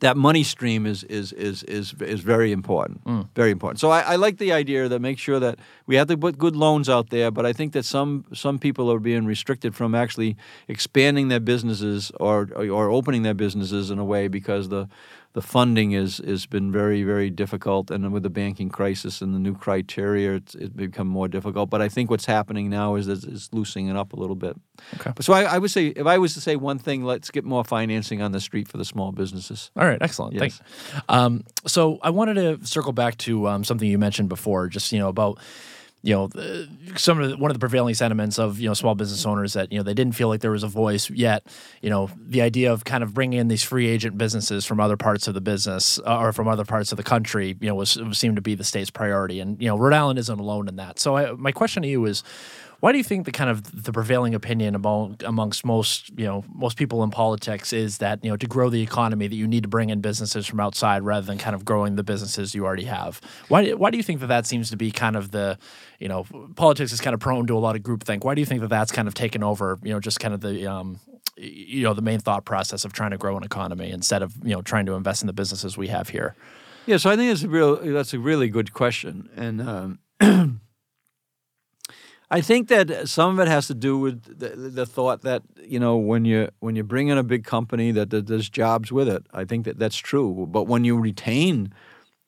that money stream is is is is is very important, mm. very important. So I, I like the idea that make sure that we have to put good loans out there, but I think that some some people are being restricted from actually expanding their businesses or or opening their businesses in a way because the the funding is has been very very difficult, and with the banking crisis and the new criteria, it's, it's become more difficult. But I think what's happening now is that it's loosening it up a little bit. Okay. So I, I would say, if I was to say one thing, let's get more financing on the street for the small businesses. All right, excellent. Yes. Thanks. Um, so I wanted to circle back to um, something you mentioned before, just you know about you know the, some of the, one of the prevailing sentiments of you know small business owners that you know they didn't feel like there was a voice yet. You know the idea of kind of bringing in these free agent businesses from other parts of the business uh, or from other parts of the country, you know, was seemed to be the state's priority, and you know Rhode Island isn't alone in that. So I, my question to you is. Why do you think the kind of the prevailing opinion among amongst most you know most people in politics is that you know to grow the economy that you need to bring in businesses from outside rather than kind of growing the businesses you already have? Why why do you think that that seems to be kind of the you know politics is kind of prone to a lot of groupthink? Why do you think that that's kind of taken over? You know just kind of the um, you know the main thought process of trying to grow an economy instead of you know trying to invest in the businesses we have here. Yeah, so I think it's a real that's a really good question, and um, I think that some of it has to do with the, the thought that you know when you when you bring in a big company that, that there's jobs with it. I think that that's true, but when you retain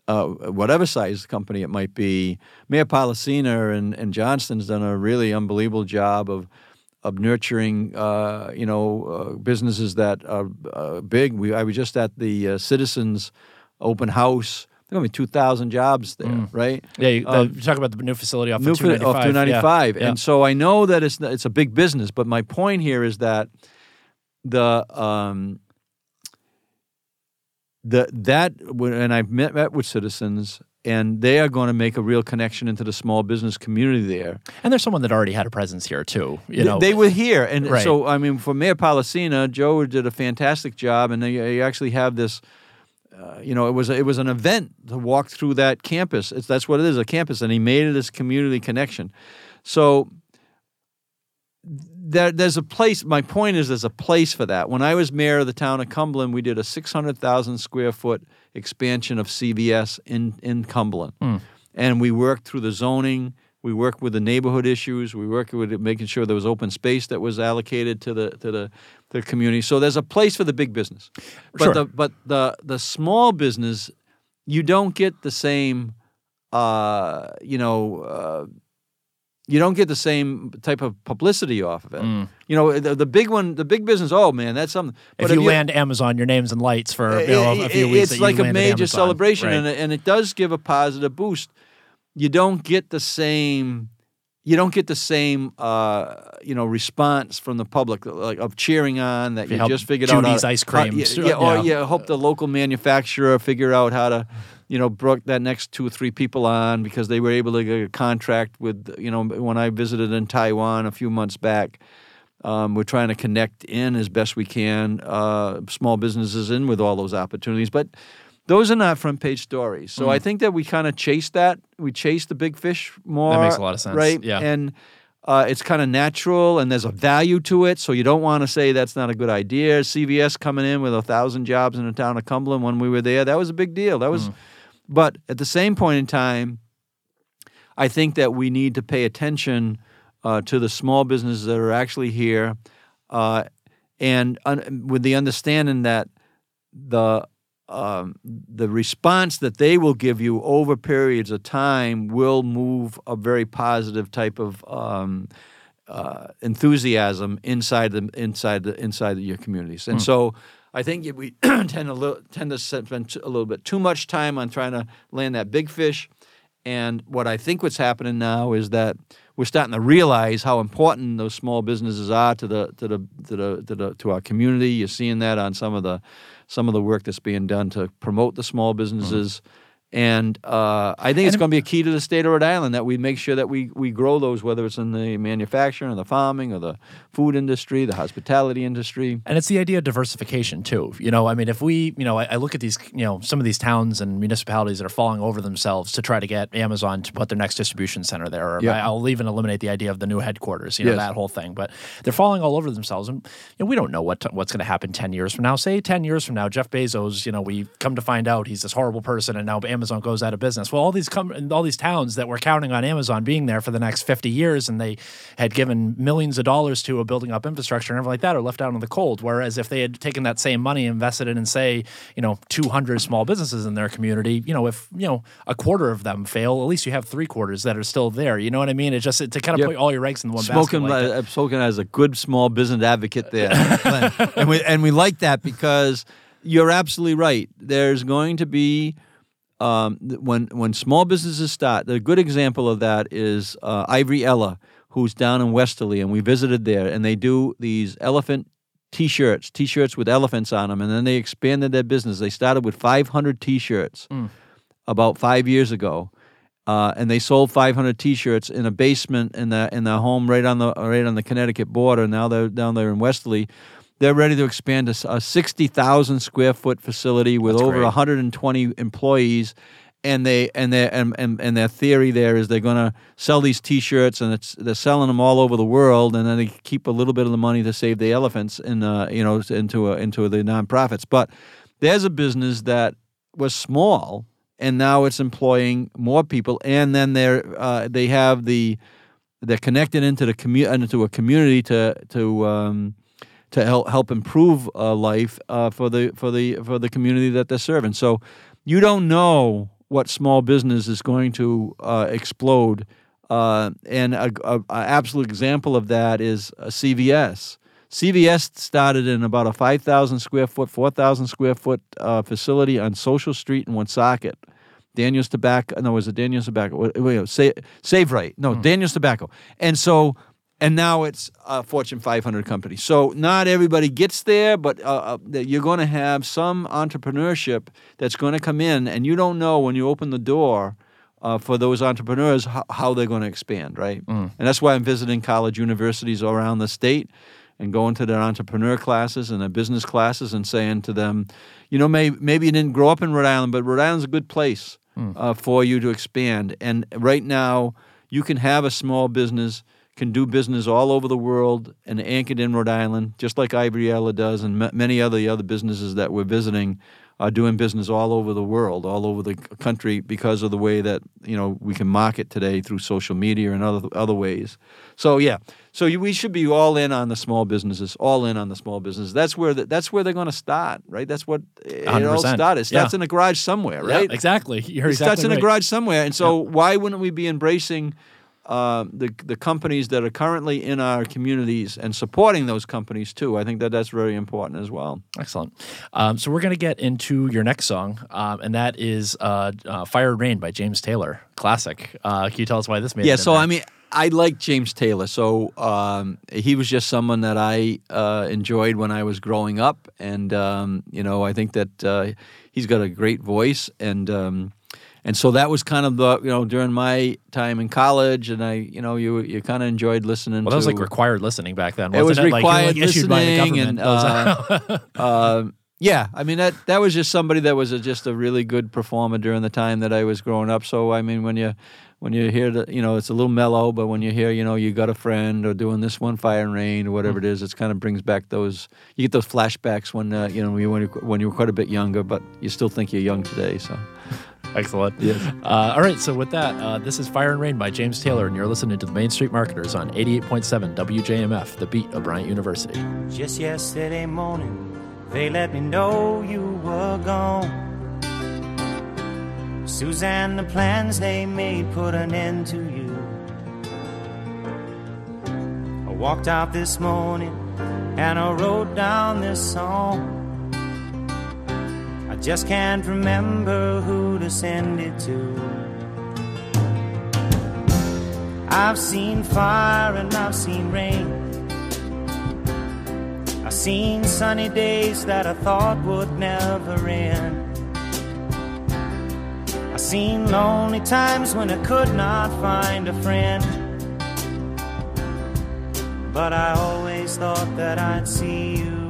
uh, whatever size company it might be, Mayor Polisena and, and Johnston's done a really unbelievable job of of nurturing, uh, you know, uh, businesses that are uh, big. We I was just at the uh, Citizens Open House. There are going to be two thousand jobs there, right? Yeah, you, Um, you talk about the new facility off New of 295. off 295. Yeah, And so I know that it's it's a big business, but my point here is that the um the that and I've met met with citizens and they are going to make a real connection into the small business community there. and there's someone that already had a presence here too. You know, they were here, and Right. so I mean, for Mayor Polisena, Joe did a fantastic job, and they, they actually have this. Uh, you know, it was it was an event to walk through that campus. It's, that's what it is, a campus, and he made it this community connection. So there, there's a place. My point is, there's a place for that. When I was mayor of the town of Cumberland, we did a 600,000 square foot expansion of CVS in in Cumberland, and we worked through the zoning. We worked with the neighborhood issues. We worked with it, making sure there was open space that was allocated to the to the to the community. So there's a place for the big business, but Sure. the but the the small business, you don't get the same, uh, you know. Uh, you don't get the same type of publicity off of it. You know, the, the big one, the big business. Oh man, that's something. if you land Amazon, your name's in lights for you know, a few weeks. it's like a major Amazon. celebration, Right. and it, and it does give a positive boost. You don't get the same. You don't get the same, uh, you know, response from the public, like of cheering on that you you, just figured out. Judy's to- ice how- cream, yeah, sure, yeah, or yeah. yeah, hope the local manufacturer figure out how to, you know, brook that next two or three people on because they were able to get a contract with, you know, when I visited in Taiwan a few months back. Um, we're trying to connect in as best we can, uh, small businesses in with all those opportunities. But those are not front page stories. So I think that we kind of chase that. We chase the big fish more. That makes a lot of sense, Right? yeah. And uh, it's kind of natural and there's a value to it. So you don't want to say that's not a good idea. CVS coming in with a thousand jobs in the town of Cumberland when we were there, that was a big deal. That was, but at the same point in time, I think that we need to pay attention uh, to the small businesses that are actually here, uh, and un- with the understanding that the um, the response that they will give you over periods of time will move a very positive type of um, uh, enthusiasm inside the inside the inside your communities, and so. I think we tend to li- tend to spend a little bit too much time on trying to land that big fish, and what I think what's happening now is that we're starting to realize how important those small businesses are to the to the to the to, the, to our community. You're seeing that on some of the some of the work that's being done to promote the small mm-hmm. businesses, And uh, I think it's going to be a key to the state of Rhode Island that we make sure that we, we grow those, whether it's in the manufacturing or the farming or the food industry, the hospitality industry. And it's the idea of diversification too. You know, I mean, if we, you know, I, I look at these, you know, some of these towns and municipalities that are falling over themselves to try to get Amazon to put their next distribution center there. Or Yeah. I, will even eliminate the idea of the new headquarters. You know, Yes. that whole thing. But they're falling all over themselves, and you know, we don't know what what's going to happen ten years from now. Say ten years from now, Jeff Bezos, you know, we come to find out he's this horrible person, and now Amazon goes out of business. Well, all these com- all these towns that were counting on Amazon being there for the next fifty years, and they had given millions of dollars to a building up infrastructure and everything like that, are left out in the cold. Whereas if they had taken that same money, invested it in say, you know, two hundred small businesses in their community, you know, if you know a quarter of them fail, at least you have three quarters that are still there. You know what I mean? It's just to kind of Yep. put all your eggs in the one Spoken, basket. Like that. Uh, I've spoken as a good small business advocate there, and we and we like that because you're absolutely right. There's going to be um, when when small businesses start. a good example of that is uh, Ivory Ella, who's down in Westerly, and we visited there, and they do these elephant T-shirts, T-shirts with elephants on them, and then they expanded their business. They started with 500 T-shirts about five years ago, uh, and they sold 500 T-shirts in a basement in the in their home right on the right on the Connecticut border. Now they're down there in Westerly. They're ready to expand a 60,000 square foot facility with That's over great. 120 employees. And they and their and, and, and their theory there is they're going to sell these T-shirts and it's they're selling them all over the world and then they keep a little bit of the money to save the elephants in uh, you know into a, into the nonprofits. But there's a business that was small and now it's employing more people and then they're uh, they have the they're connected into the commu- into a community to to um, to help help improve uh, life uh, for the for the for the community that they're serving. So you don't know what small business is going to uh, explode. Uh, and a, a, a absolute example of that is uh, CVS. CVS started in about a 5,000 square foot, 4,000 square foot uh, facility on Social Street in Woonsocket. Daniel's Tobacco. No, was it Daniel's Tobacco? Wait, wait, Save, Save Right. No, Daniel's Tobacco. And so, and now it's a Fortune 500 company. So not everybody gets there, but uh, uh, you're going to have some entrepreneurship that's going to come in, and you don't know when you open the door. Uh, for those entrepreneurs, how, how they're going to expand, right? And that's why I'm visiting college universities around the state and going to their entrepreneur classes and their business classes and saying to them, you know, may, maybe you didn't grow up in Rhode Island, but Rhode Island's a good place uh, for you to expand. And right now, you can have a small business, can do business all over the world and anchored in Rhode Island, just like Ivory Ella does, and ma- many other the other businesses that we're visiting are doing business all over the world, all over the country, because of the way that you know we can market today through social media and other other ways. So yeah, so you, we should be all in on the small businesses, all in on the small businesses. That's where the, that's where they're going to start, right? That's what it all 100%. started. It starts Yeah. in a garage somewhere, Yeah, right? exactly. You're it exactly starts in a garage somewhere. And so, why wouldn't we be embracing uh, the the companies that are currently in our communities and supporting those companies too? I think that that's very important as well. Excellent. Um, so we're going to get into your next song, um, and that is uh, uh, "Fire and Rain" by James Taylor, classic. Uh, can you tell us why this made? Yeah. So there? I mean. I like James Taylor, so um, he was just someone that I uh, enjoyed when I was growing up, and um, you know I think that uh, he's got a great voice, and um, and so that was kind of the you know during my time in college, and I you know you you kind of enjoyed listening. well, that was to, like required listening back then. It was Wasn't like, you were, required like, issued by the listening government. and, Those- Um, yeah, I mean that that was just somebody that was a, just a really good performer during the time that I was growing up. So I mean, when you when you hear the you know it's a little mellow, but when you hear you know you got a friend or doing this one fire and rain or whatever it is, it kind of brings back those you get those flashbacks when uh, you know when you when you were quite a bit younger, but you still think you're young today. So Excellent. Yes. Uh, all right. So with that, uh, this is "Fire and Rain" by James Taylor, and you're listening to the Main Street Marketers on 88.7 WJMF, the beat of Bryant University. Just yesterday morning, they let me know you were gone. Suzanne, the plans they made put an end to you. I walked out this morning and I wrote down this song. Just can't remember who to send it to. I've seen fire and I've seen rain. I've seen sunny days that I thought would never end. I've seen lonely times when I could not find a friend. But I always thought that I'd see you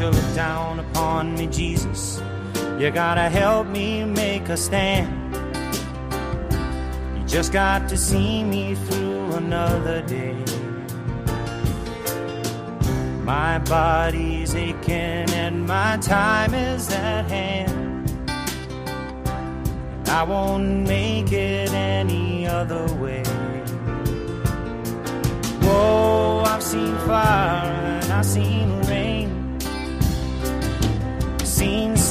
Won't look down upon me, Jesus? You gotta help me make a stand. You just got to see me through another day. My body's aching and my time is at hand. I won't make it any other way. Whoa, I've seen fire and I've seen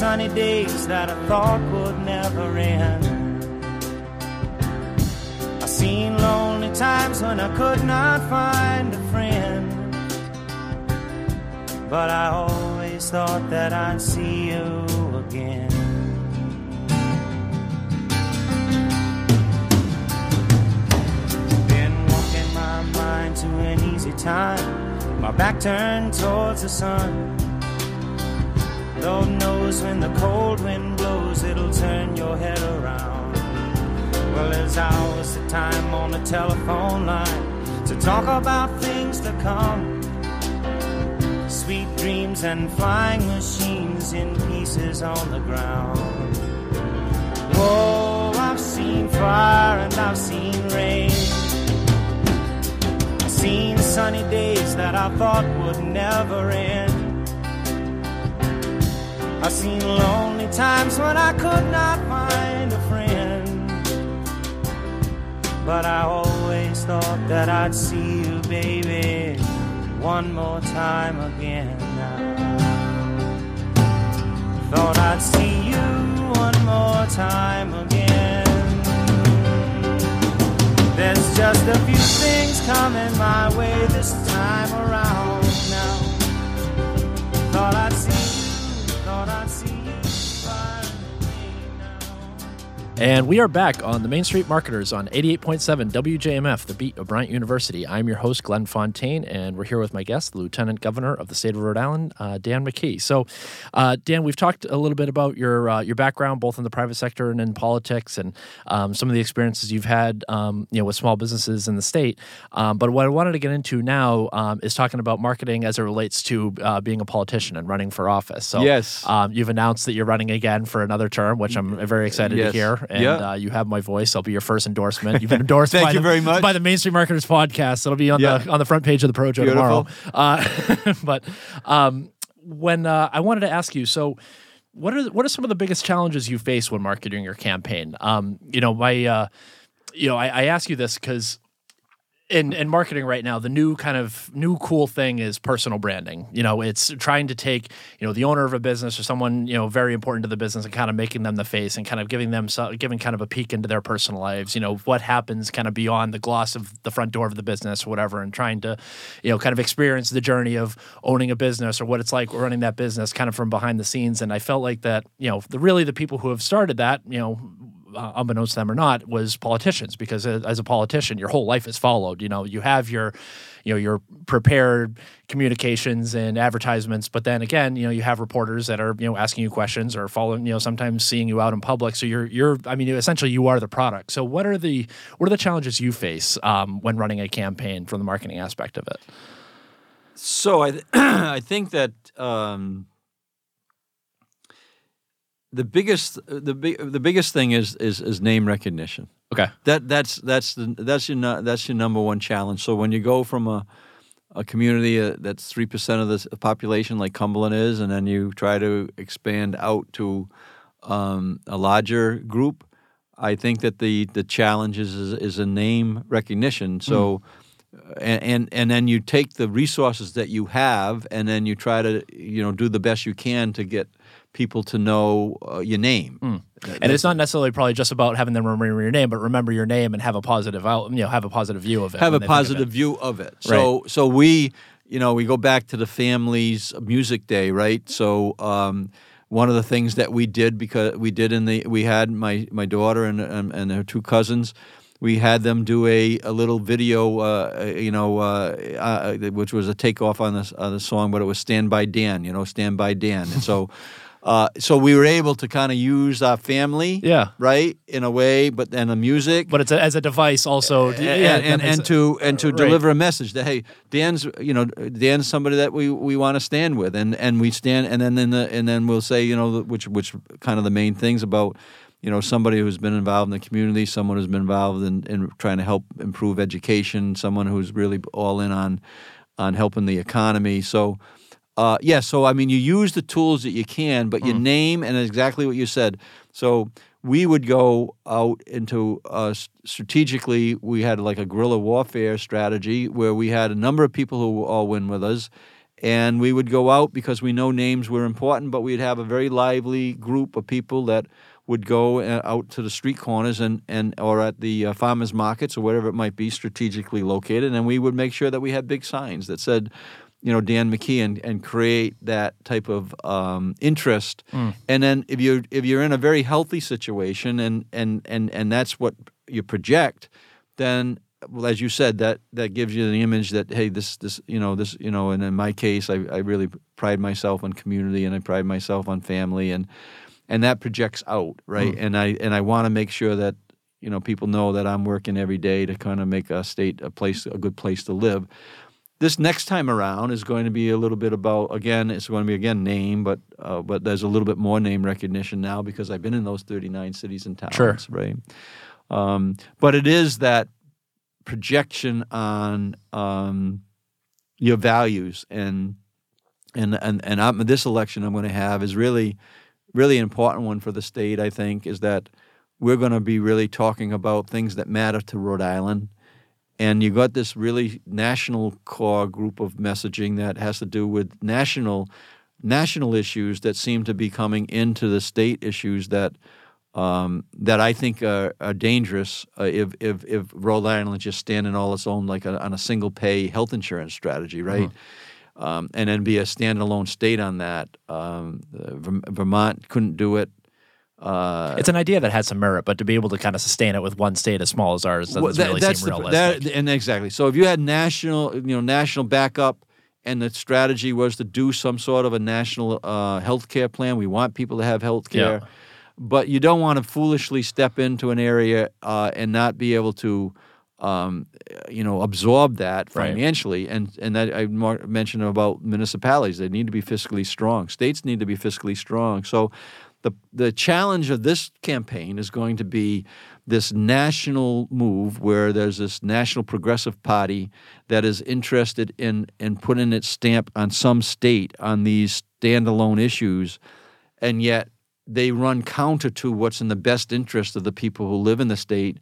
sunny days that I thought would never end. I've seen lonely times when I could not find a friend. But I always thought that I'd see you again. Been walking my mind to an easy time. My back turned towards the sun. Lord knows when the cold wind blows, it'll turn your head around. Well, there's hours of time on the telephone line to talk about things to come. Sweet dreams and flying machines in pieces on the ground. Whoa, I've seen fire and I've seen rain. I've seen sunny days that I thought would never end. I've seen lonely times when I could not find a friend. But I always thought that I'd see you, baby, one more time again. Thought I'd see you one more time again. There's just a few things coming my way this time around now. Thought I'd see And we are back on the Main Street Marketers on 88.7 WJMF, the beat of Bryant University. I'm your host, Glenn Fontaine, and we're here with my guest, the Lieutenant Governor of the state of Rhode Island, uh, Dan McKee. So, uh, Dan, we've talked a little bit about your uh, your background, both in the private sector and in politics, and um, some of the experiences you've had, um, you know, with small businesses in the state. Um, but what I wanted to get into now um, is talking about marketing as it relates to uh, being a politician and running for office. So, Yes. um, you've announced that you're running again for another term, which I'm very excited Yes. to hear. And Yeah. uh, you have my voice. I'll be your first endorsement. You've been endorsed Thank by, you the, very much. by the Main Street Marketers podcast. It'll be on Yeah. the on the front page of the Projo tomorrow. Uh, but um, when uh, I wanted to ask you, so what are what are some of the biggest challenges you face when marketing your campaign? Um, you know, my uh, you know, I, I ask you this because in in marketing right now, the new kind of new cool thing is personal branding. You know, it's trying to take you know the owner of a business or someone you know very important to the business and kind of making them the face and kind of giving them so, giving kind of a peek into their personal lives. You know, what happens kind of beyond the gloss of the front door of the business or whatever, and trying to you know kind of experience the journey of owning a business or what it's like running that business kind of from behind the scenes. And I felt like that you know the really the people who have started that you know uh, unbeknownst to them or not, was politicians. Because as a politician, your whole life is followed. You know, you have your, you know, your prepared communications and advertisements, but then again, you know, you have reporters that are you know asking you questions or following, you know, sometimes seeing you out in public. So you're you're, I mean, essentially, you are the product. So what are the what are the challenges you face um, when running a campaign from the marketing aspect of it? So I, th- I think that um, the biggest the big the biggest thing is is, is name recognition. Okay. That that's that's the that's your that's your number one challenge. So when you go from a a community uh, that's three percent of the population, like Cumberland is, and then you try to expand out to um, a larger group, I think that the the challenge is is, is a name recognition. So. And, and and then you take the resources that you have, and then you try to you know do the best you can to get people to know uh, your name. And it's not necessarily probably just about having them remember your name, but remember your name and have a positive out, you know, have a positive view of it. have a think of positive view of it. So so we you know we go back to the family's music day, right? So um, one of the things that we did because we did in the we had my my daughter and and, and her two cousins. we had them do a, a little video, uh, you know, uh, uh, which was a takeoff on the, on the song, but it was "Stand by Dan," you know, "Stand by Dan," and so. Uh, so we were able to kind of use our family, Yeah. right, in a way, but then the music, But it's a, as a device also. and, yeah, and, and, and to and to right. deliver a message that hey Dan's you know Dan's somebody that we, we want to stand with and, and we stand and then in the, and then we'll say you know which which kind of the main things about you know somebody who's been involved in the community someone who's been involved in, in trying to help improve education someone who's really all in on on helping the economy so uh, yeah, so I mean, you use the tools that you can, but you name and exactly what you said. So we would go out into uh, strategically. We had like a guerrilla warfare strategy where we had a number of people who all win with us, and we would go out because we know names were important, but we'd have a very lively group of people that would go uh, out to the street corners and, and or at the uh, farmers markets or whatever it might be strategically located, and we would make sure that we had big signs that said you know Dan McKee and, and create that type of um, interest. And then if you if you're in a very healthy situation and and and and that's what you project, then well, as you said, that that gives you the image that hey, this this you know this you know, and in my case, I, I really pride myself on community and I pride myself on family and and that projects out right. And I and I want to make sure that you know people know that I'm working every day to kind of make a state a place a good place to live this next time around is going to be a little bit about again it's going to be again name but uh, but there's a little bit more name recognition now because I've been in those 39 cities and towns Sure. right um, but it is that projection on um, your values and and and and I'm, this election I'm going to have is really really important one for the state I think is that we're going to be really talking about things that matter to Rhode Island and you got this really national core group of messaging that has to do with national national issues that seem to be coming into the state issues that um, that I think are, are dangerous uh, if, if if Rhode Island is just standing all its own like a, on a single pay health insurance strategy, right? Um, and then be a standalone state on that. Um, uh, Vermont couldn't do it. Uh, It's an idea that has some merit, but to be able to kind of sustain it with one state as small as ours doesn't Well, that- really that's seem the- realistic. that- and exactly. So if you had national, you know, national backup, and the strategy was to do some sort of a national uh, health care plan, we want people to have health care, Yeah. but you don't want to foolishly step into an area uh, and not be able to. Um, you know, absorb that Right. financially, and and that I mentioned about municipalities. They need to be fiscally strong. States need to be fiscally strong. So, the the challenge of this campaign is going to be this national move where there's this national progressive party that is interested in in putting its stamp on some state on these standalone issues and yet they run counter to what's in the best interest of the people who live in the state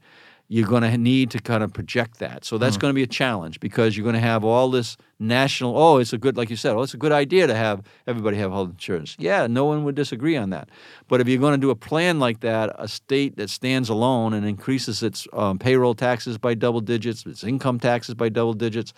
you're going to need to kind of project that. So that's going to be a challenge because you're going to have all this national oh it's a good like you said oh it's a good idea to have everybody have health insurance. Yeah no one would disagree on that. But if you're going to do a plan like that a state that stands alone and increases its um, payroll taxes by double digits its income taxes by double digits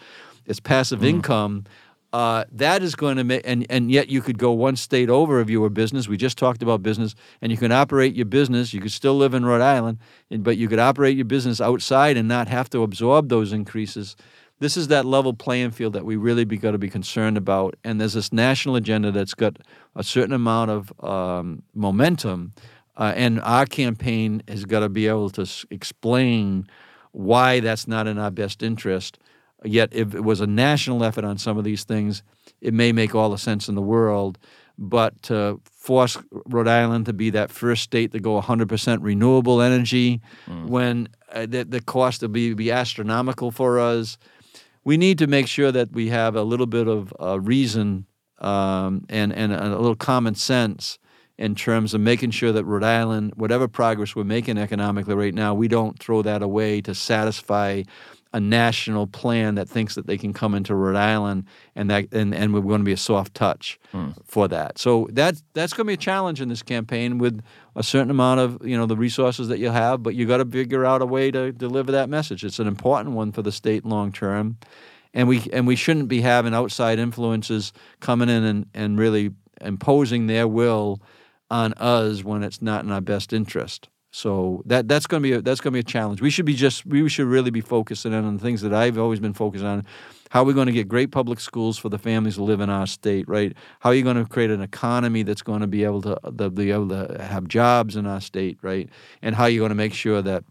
its passive income uh, that is going to make, and, and yet you could go one state over if you were business. We just talked about business, and you can operate your business. You could still live in Rhode Island, but you could operate your business outside and not have to absorb those increases. This is that level playing field that we really be got to be concerned about. And there's this national agenda that's got a certain amount of um, momentum, uh, and our campaign has got to be able to s- explain why that's not in our best interest. Yet, if it was a national effort on some of these things, it may make all the sense in the world. But to force Rhode Island to be that first state to go 100% renewable energy when uh, the, the cost will be, be astronomical for us, we need to make sure that we have a little bit of uh, reason um, and, and a little common sense in terms of making sure that Rhode Island, whatever progress we're making economically right now, we don't throw that away to satisfy a national plan that thinks that they can come into Rhode Island and that and, and we're going to be a soft touch hmm. for that. So that that's going to be a challenge in this campaign with a certain amount of you know the resources that you have, but you got to figure out a way to deliver that message. It's an important one for the state long term, and we and we shouldn't be having outside influences coming in and, and really imposing their will on us when it's not in our best interest. So that that's going to be a, that's going to be a challenge. We should be just we should really be focusing on the things that I've always been focused on. How are we going to get great public schools for the families who live in our state, right? How are you going to create an economy that's going to be able to be able to have jobs in our state, right? And how are you going to make sure that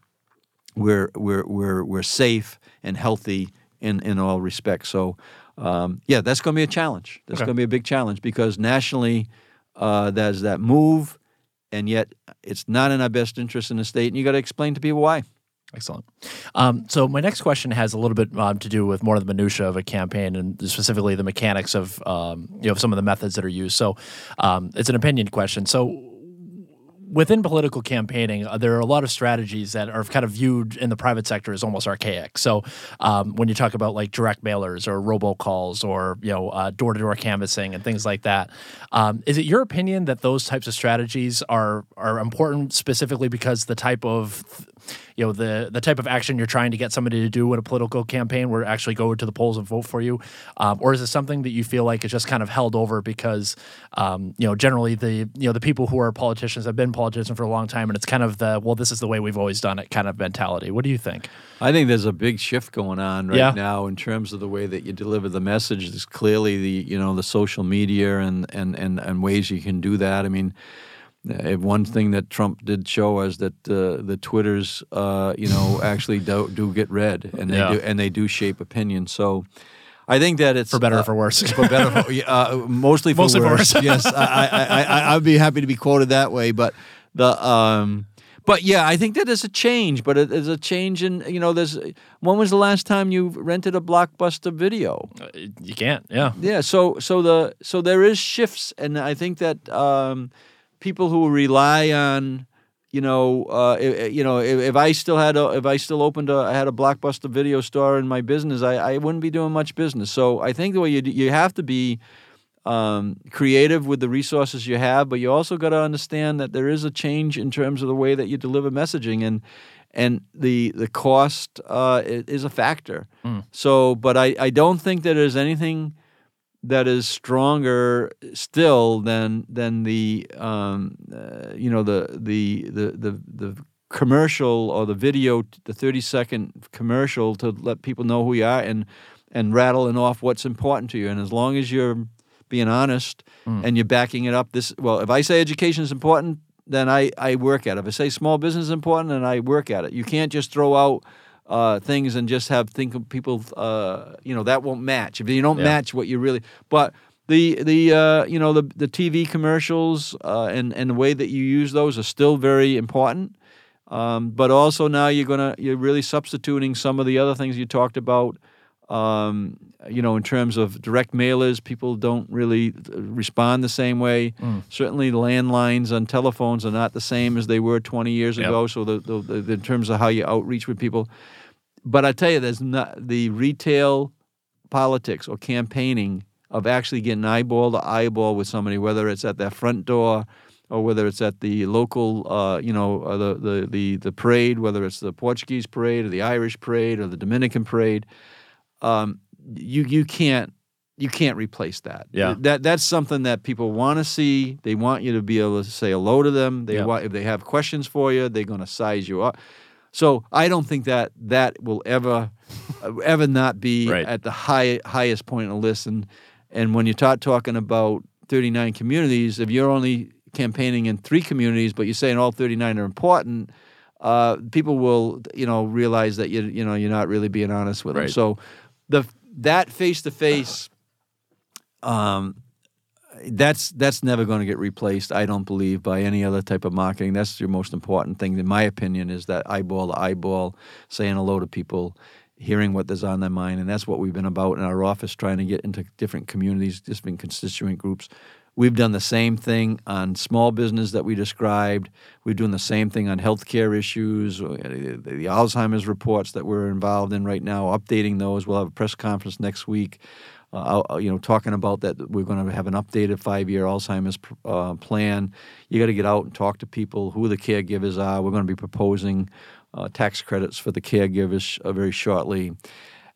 we're we're we're we're safe and healthy in in all respects. So um, yeah, that's going to be a challenge. That's Okay. going to be a big challenge because nationally uh, there's that move, and yet it's not in our best interest in the state, and you got to explain to people why. Excellent. Um, so my next question has a little bit um, to do with more of the minutia of a campaign, and specifically the mechanics of um, you know some of the methods that are used. So um, it's an opinion question. So within political campaigning, uh, there are a lot of strategies that are kind of viewed in the private sector as almost archaic. So um, when you talk about like direct mailers or robocalls or you know uh, door-to-door canvassing and things like that, um, is it your opinion that those types of strategies are are important specifically because the type of you know the the type of action you're trying to get somebody to do in a political campaign, where actually go to the polls and vote for you, um, or is it something that you feel like is just kind of held over because um, you know generally the you know the people who are politicians have been politicians for a long time, and it's kind of the well this is the way we've always done it kind of mentality. What do you think? I think there's a big shift going on right Yeah. now in terms of the way that you deliver the message. There's clearly the you know the social media and and and, and ways you can do that. I mean. Uh, One thing that Trump did show us that uh, the Twitters, uh, you know, actually do, do get read, and they Yeah. do, and they do shape opinion. So, I think that it's For better or uh, for worse? for better, for, uh, mostly for Mostly for worse. worse. yes, I, I, I, I'd be happy to be quoted that way. But the, um, but yeah, I think that there's a change. But it is a change in, you know, there's. When was the last time you rented a blockbuster video? Uh, You can't. Yeah. Yeah, so so the so there is shifts, and I think that um, people who rely on, you know, uh, i- i- you know, if, if I still had a, if I still opened a, I had a blockbuster video store in my business, I, I wouldn't be doing much business. So I think the way you do, you have to be um, creative with the resources you have, but you also got to understand that there is a change in terms of the way that you deliver messaging, and and the the cost uh, is a factor. So, but I, I don't think that there's anything that is stronger still than than the um, uh, you know the the the the the commercial or the video, the thirty second commercial to let people know who you are and and rattling off what's important to you. And as long as you're being honest and you're backing it up, this well, if I say education is important, then I I work at it. If I say small business is important, then I work at it. You can't just throw out uh, things and just have think of people. Uh, you know that won't match if you don't Yeah. match what you really. But the the uh, you know the the TV commercials uh, and and the way that you use those are still very important. Um, but also now you're gonna you're really substituting some of the other things you talked about. Um, you know, in terms of direct mailers, people don't really uh, respond the same way. Certainly, landlines on telephones are not the same as they were 20 years Yep. ago. So, the, the, the, in terms of how you outreach with people, but I tell you, there's not the retail politics or campaigning of actually getting eyeball to eyeball with somebody, whether it's at their front door or whether it's at the local, uh, you know, uh, the, the the the parade, whether it's the Portuguese parade or the Irish parade or the Dominican parade. Um, you you can't you can't replace that. Yeah. that that's something that people want to see. They want you to be able to say hello to them. They Yeah. want if they have questions for you, they're going to size you up. So I don't think that that will ever uh, ever not be Right. at the high highest point in the list. And and when you start talking about 39 communities, if you're only campaigning in three communities, but you're saying all 39 are important, uh, people will you know realize that you you know you're not really being honest with them. So the that face to face. That's that's never going to get replaced. I don't believe by any other type of marketing. That's your most important thing, in my opinion, is that eyeball to eyeball, saying hello to people, hearing what is on their mind, and that's what we've been about in our office, trying to get into different communities, different constituent groups. We've done the same thing on small business that we described. We're doing the same thing on healthcare issues, uh, the Alzheimer's reports that we're involved in right now, updating those. We'll have a press conference next week uh, you know, talking about that we're going to have an updated five-year Alzheimer's uh, plan. You got to get out and talk to people who the caregivers are. We're going to be proposing uh, tax credits for the caregivers uh, very shortly,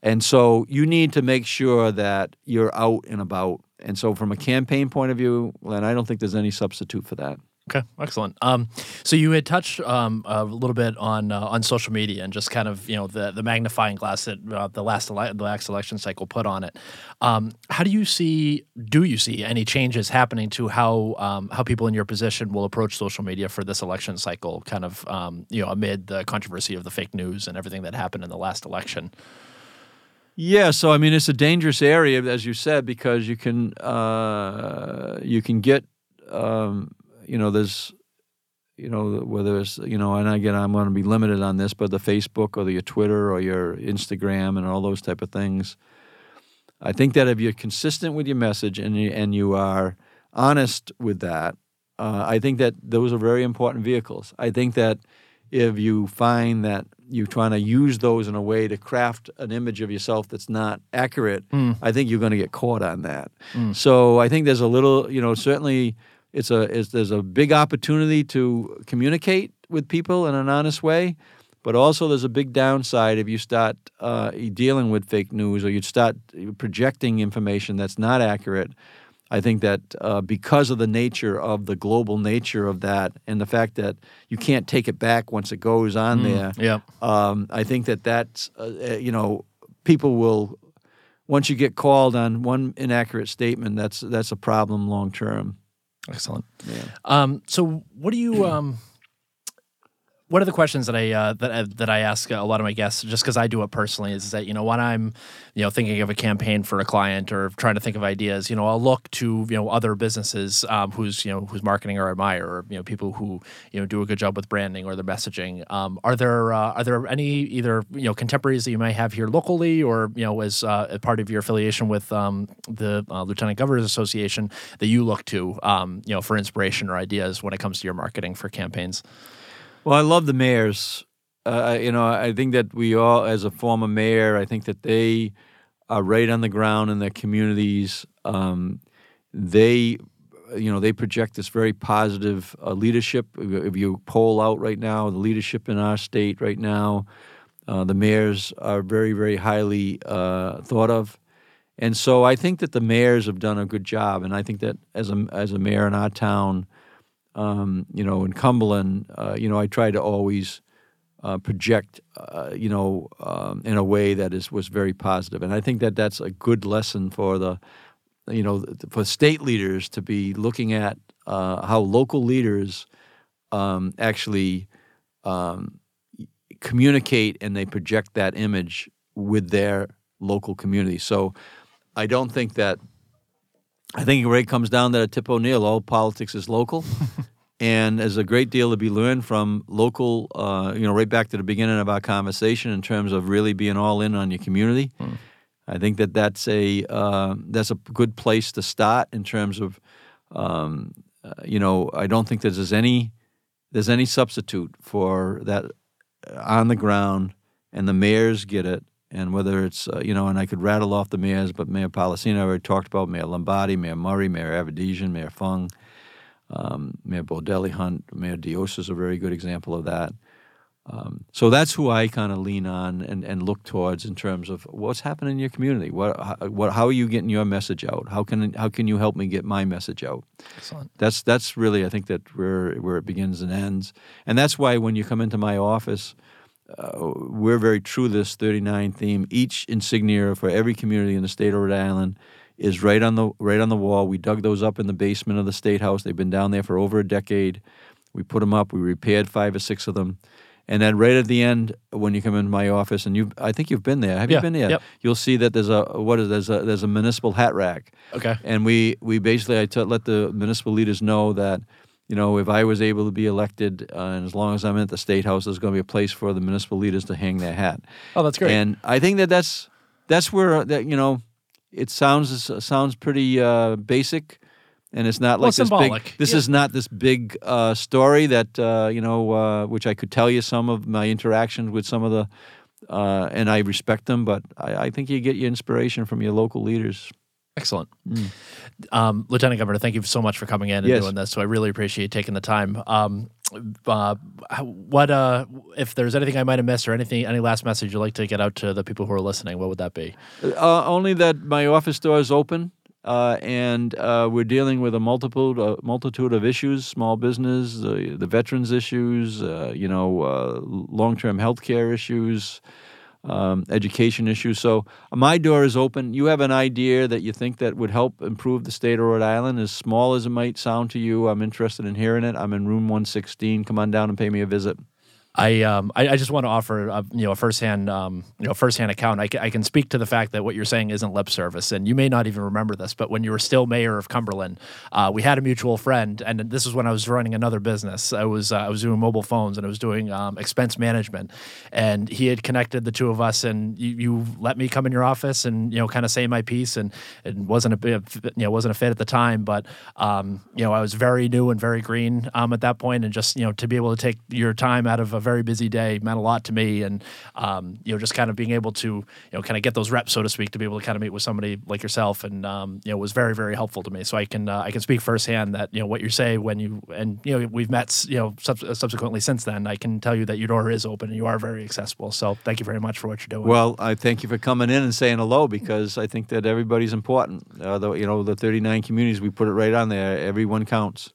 and so you need to make sure that you're out and about. And so, from a campaign point of view, Len, I don't think there's any substitute for that. Okay, excellent. Um, so you had touched um, a little bit on uh, on social media and just kind of you know the the magnifying glass that uh, the last ele- the last election cycle put on it. Um, how do you see? Do you see any changes happening to how um, how people in your position will approach social media for this election cycle? Kind of um, you know amid the controversy of the fake news and everything that happened in the last election. Yeah, so I mean, it's a dangerous area, as you said, because you can uh, you can get um, you know there's you know whether it's you know and again I'm going to be limited on this, but the Facebook or the, your Twitter or your Instagram and all those type of things. I think that if you're consistent with your message and you, and you are honest with that, uh, I think that those are very important vehicles. I think that if you find that you're trying to use those in a way to craft an image of yourself that's not accurate, I think you're going to get caught on that. So I think there's a little, you know, certainly it's a it's, there's a big opportunity to communicate with people in an honest way, but also there's a big downside if you start uh, dealing with fake news or you start projecting information that's not accurate. I think that uh, because of the nature of the global nature of that and the fact that you can't take it back once it goes on there, yeah. um, I think that that's, uh, uh, you know, people will, once you get called on one inaccurate statement, that's, that's a problem long term. Excellent. Um, so, what do you? Um, one of the questions that I uh, that that I ask a lot of my guests, just because I do it personally, is that you know when I'm you know thinking of a campaign for a client or trying to think of ideas, you know I'll look to you know other businesses um, whose you know whose marketing I admire, or you know people who you know do a good job with branding or their messaging. Um, are there uh, are there any either you know contemporaries that you might have here locally, or you know as uh, part of your affiliation with um, the uh, Lieutenant Governors Association that you look to um, you know for inspiration or ideas when it comes to your marketing for campaigns? Well, I love the mayors. Uh, you know, I think that we all, as a former mayor, I think that they are right on the ground in their communities. Um, they, you know, they project this very positive uh, leadership. If you poll out right now, the leadership in our state right now, uh, the mayors are very, very highly uh, thought of. And so I think that the mayors have done a good job. And I think that as a, as a mayor in our town, um, you know, in Cumberland, uh, you know, I try to always uh, project, uh, you know, um, in a way that is was very positive, and I think that that's a good lesson for the, you know, for state leaders to be looking at uh, how local leaders um, actually um, communicate and they project that image with their local community. So, I don't think that I think it really comes down to Tip O'Neill. All politics is local, and there's a great deal to be learned from local. Uh, you know, right back to the beginning of our conversation in terms of really being all in on your community. I think that that's a uh, that's a good place to start in terms of. Um, uh, you know, I don't think that there's any there's any substitute for that uh, on the ground, and the mayors get it. And whether it's uh, you know, and I could rattle off the mayors, but Mayor Polisena I already talked about, Mayor Lombardi, Mayor Murray, Mayor Avedisian, Mayor Fung, um, Mayor Baldelli Hunt, Mayor Dios is a very good example of that. Um, so that's who I kind of lean on and, and look towards in terms of what's happening in your community. What, how, what, how are you getting your message out? How can how can you help me get my message out? Excellent. That's that's really I think that where where it begins and ends, and that's why when you come into my office, uh, we're very true to this 39 theme. Each insignia for every community in the state of Rhode Island is right on the right on the wall. We dug those up in the basement of the state house. They've been down there for over a decade. We put them up. We repaired five or six of them. And then right at the end, when you come into my office, and you, I think you've been there. Have Yeah, you been there? yep. You'll see that there's a what is there's a there's a municipal hat rack. Okay. And we we basically I t- let the municipal leaders know that you know if I was able to be elected, uh, and as long as I'm at the state house, there's going to be a place for the municipal leaders to hang their hat. Oh, that's great. And I think that that's that's where that you know it sounds sounds pretty uh, basic, and it's not Well, like this symbolic. big. This Yeah. is not this big uh, story that uh, you know, uh, which I could tell you some of my interactions with some of the, uh, and I respect them, but I, I think you get your inspiration from your local leaders. Excellent. Um, Lieutenant Governor, thank you so much for coming in and Yes. doing this. So I really appreciate you taking the time. Um, uh, what uh, if there's anything I might have missed or anything, any last message you'd like to get out to the people who are listening? What would that be? Uh, only that my office door is open. uh, and uh, we're dealing with a multiple uh, multitude of issues: small business, the the veterans issues, uh, you know, uh, long term health care issues. Um, education issues. So my door is open. You have an idea that you think that would help improve the state of Rhode Island, as small as it might sound to you. I'm interested in hearing it. I'm in room 116. Come on down and pay me a visit. I, um, I I just want to offer a, you know a firsthand um, you know firsthand account. I can, I can speak to the fact that what you're saying isn't lip service, and you may not even remember this, but when you were still mayor of Cumberland, uh, we had a mutual friend, and this is when I was running another business. I was uh, I was doing mobile phones and I was doing um, expense management, and he had connected the two of us, and you, you let me come in your office and you know kind of say my piece, and it wasn't a you know wasn't a fit at the time, but um, you know I was very new and very green um, at that point, and just you know to be able to take your time out of a very busy day meant a lot to me, and um, you know just kind of being able to you know kind of get those reps, so to speak, to be able to kind of meet with somebody like yourself, and um, you know was very very helpful to me. So I can uh, I can speak firsthand that you know what you say when you and you know we've met you know sub- subsequently since then. I can tell you that your door is open and you are very accessible. So thank you very much for what you're doing. Well, I thank you for coming in and saying hello because I think that everybody's important. Uh, the, you know, the 39 communities, we put it right on there. Everyone counts.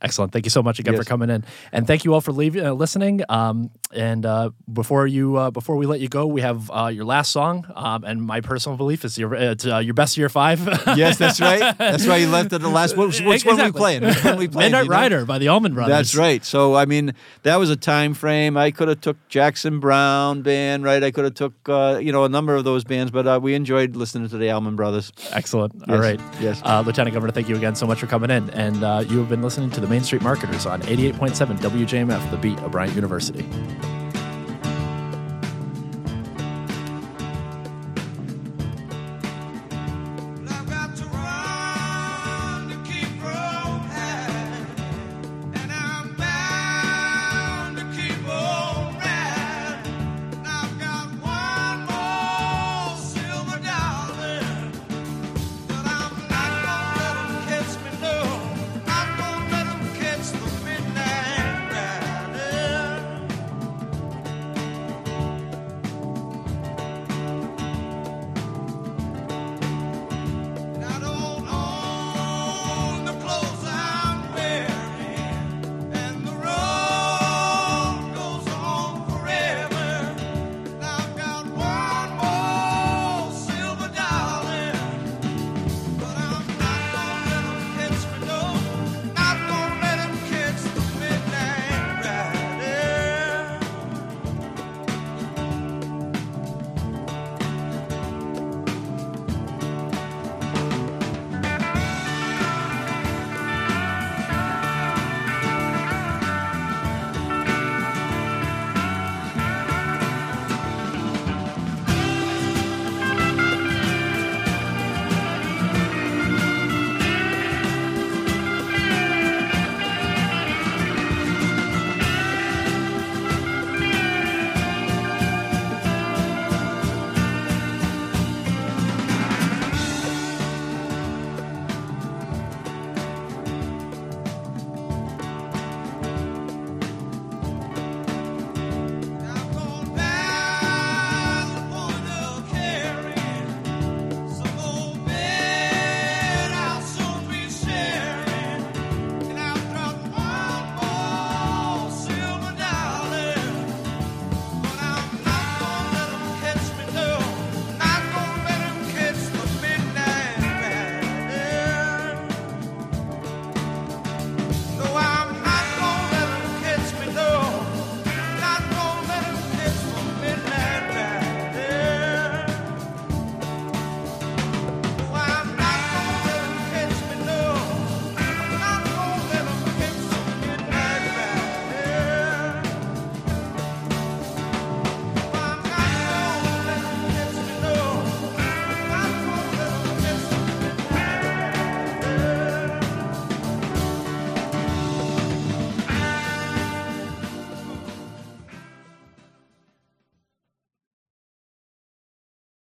Excellent. Thank you so much again Yes. for coming in, and thank you all for leaving, uh, listening. Um, and uh, before you, uh, before we let you go, we have uh, your last song. Um, and my personal belief is your, it's uh, your best year five. Yes, that's right. That's why you left it the last. Which, which one we playing? Which one we playing? Midnight you know? Rider by the Allman Brothers. That's right. So I mean, that was a time frame. I could have took Jackson Browne band, right? I could have took uh, you know a number of those bands, but uh, we enjoyed listening to the Allman Brothers. Excellent. All Yes, right. yes. Uh, Lieutenant Governor, thank you again so much for coming in. And uh, you have been listening to the Main Street Marketers on 88.7 WJMF, the beat of Bryant University.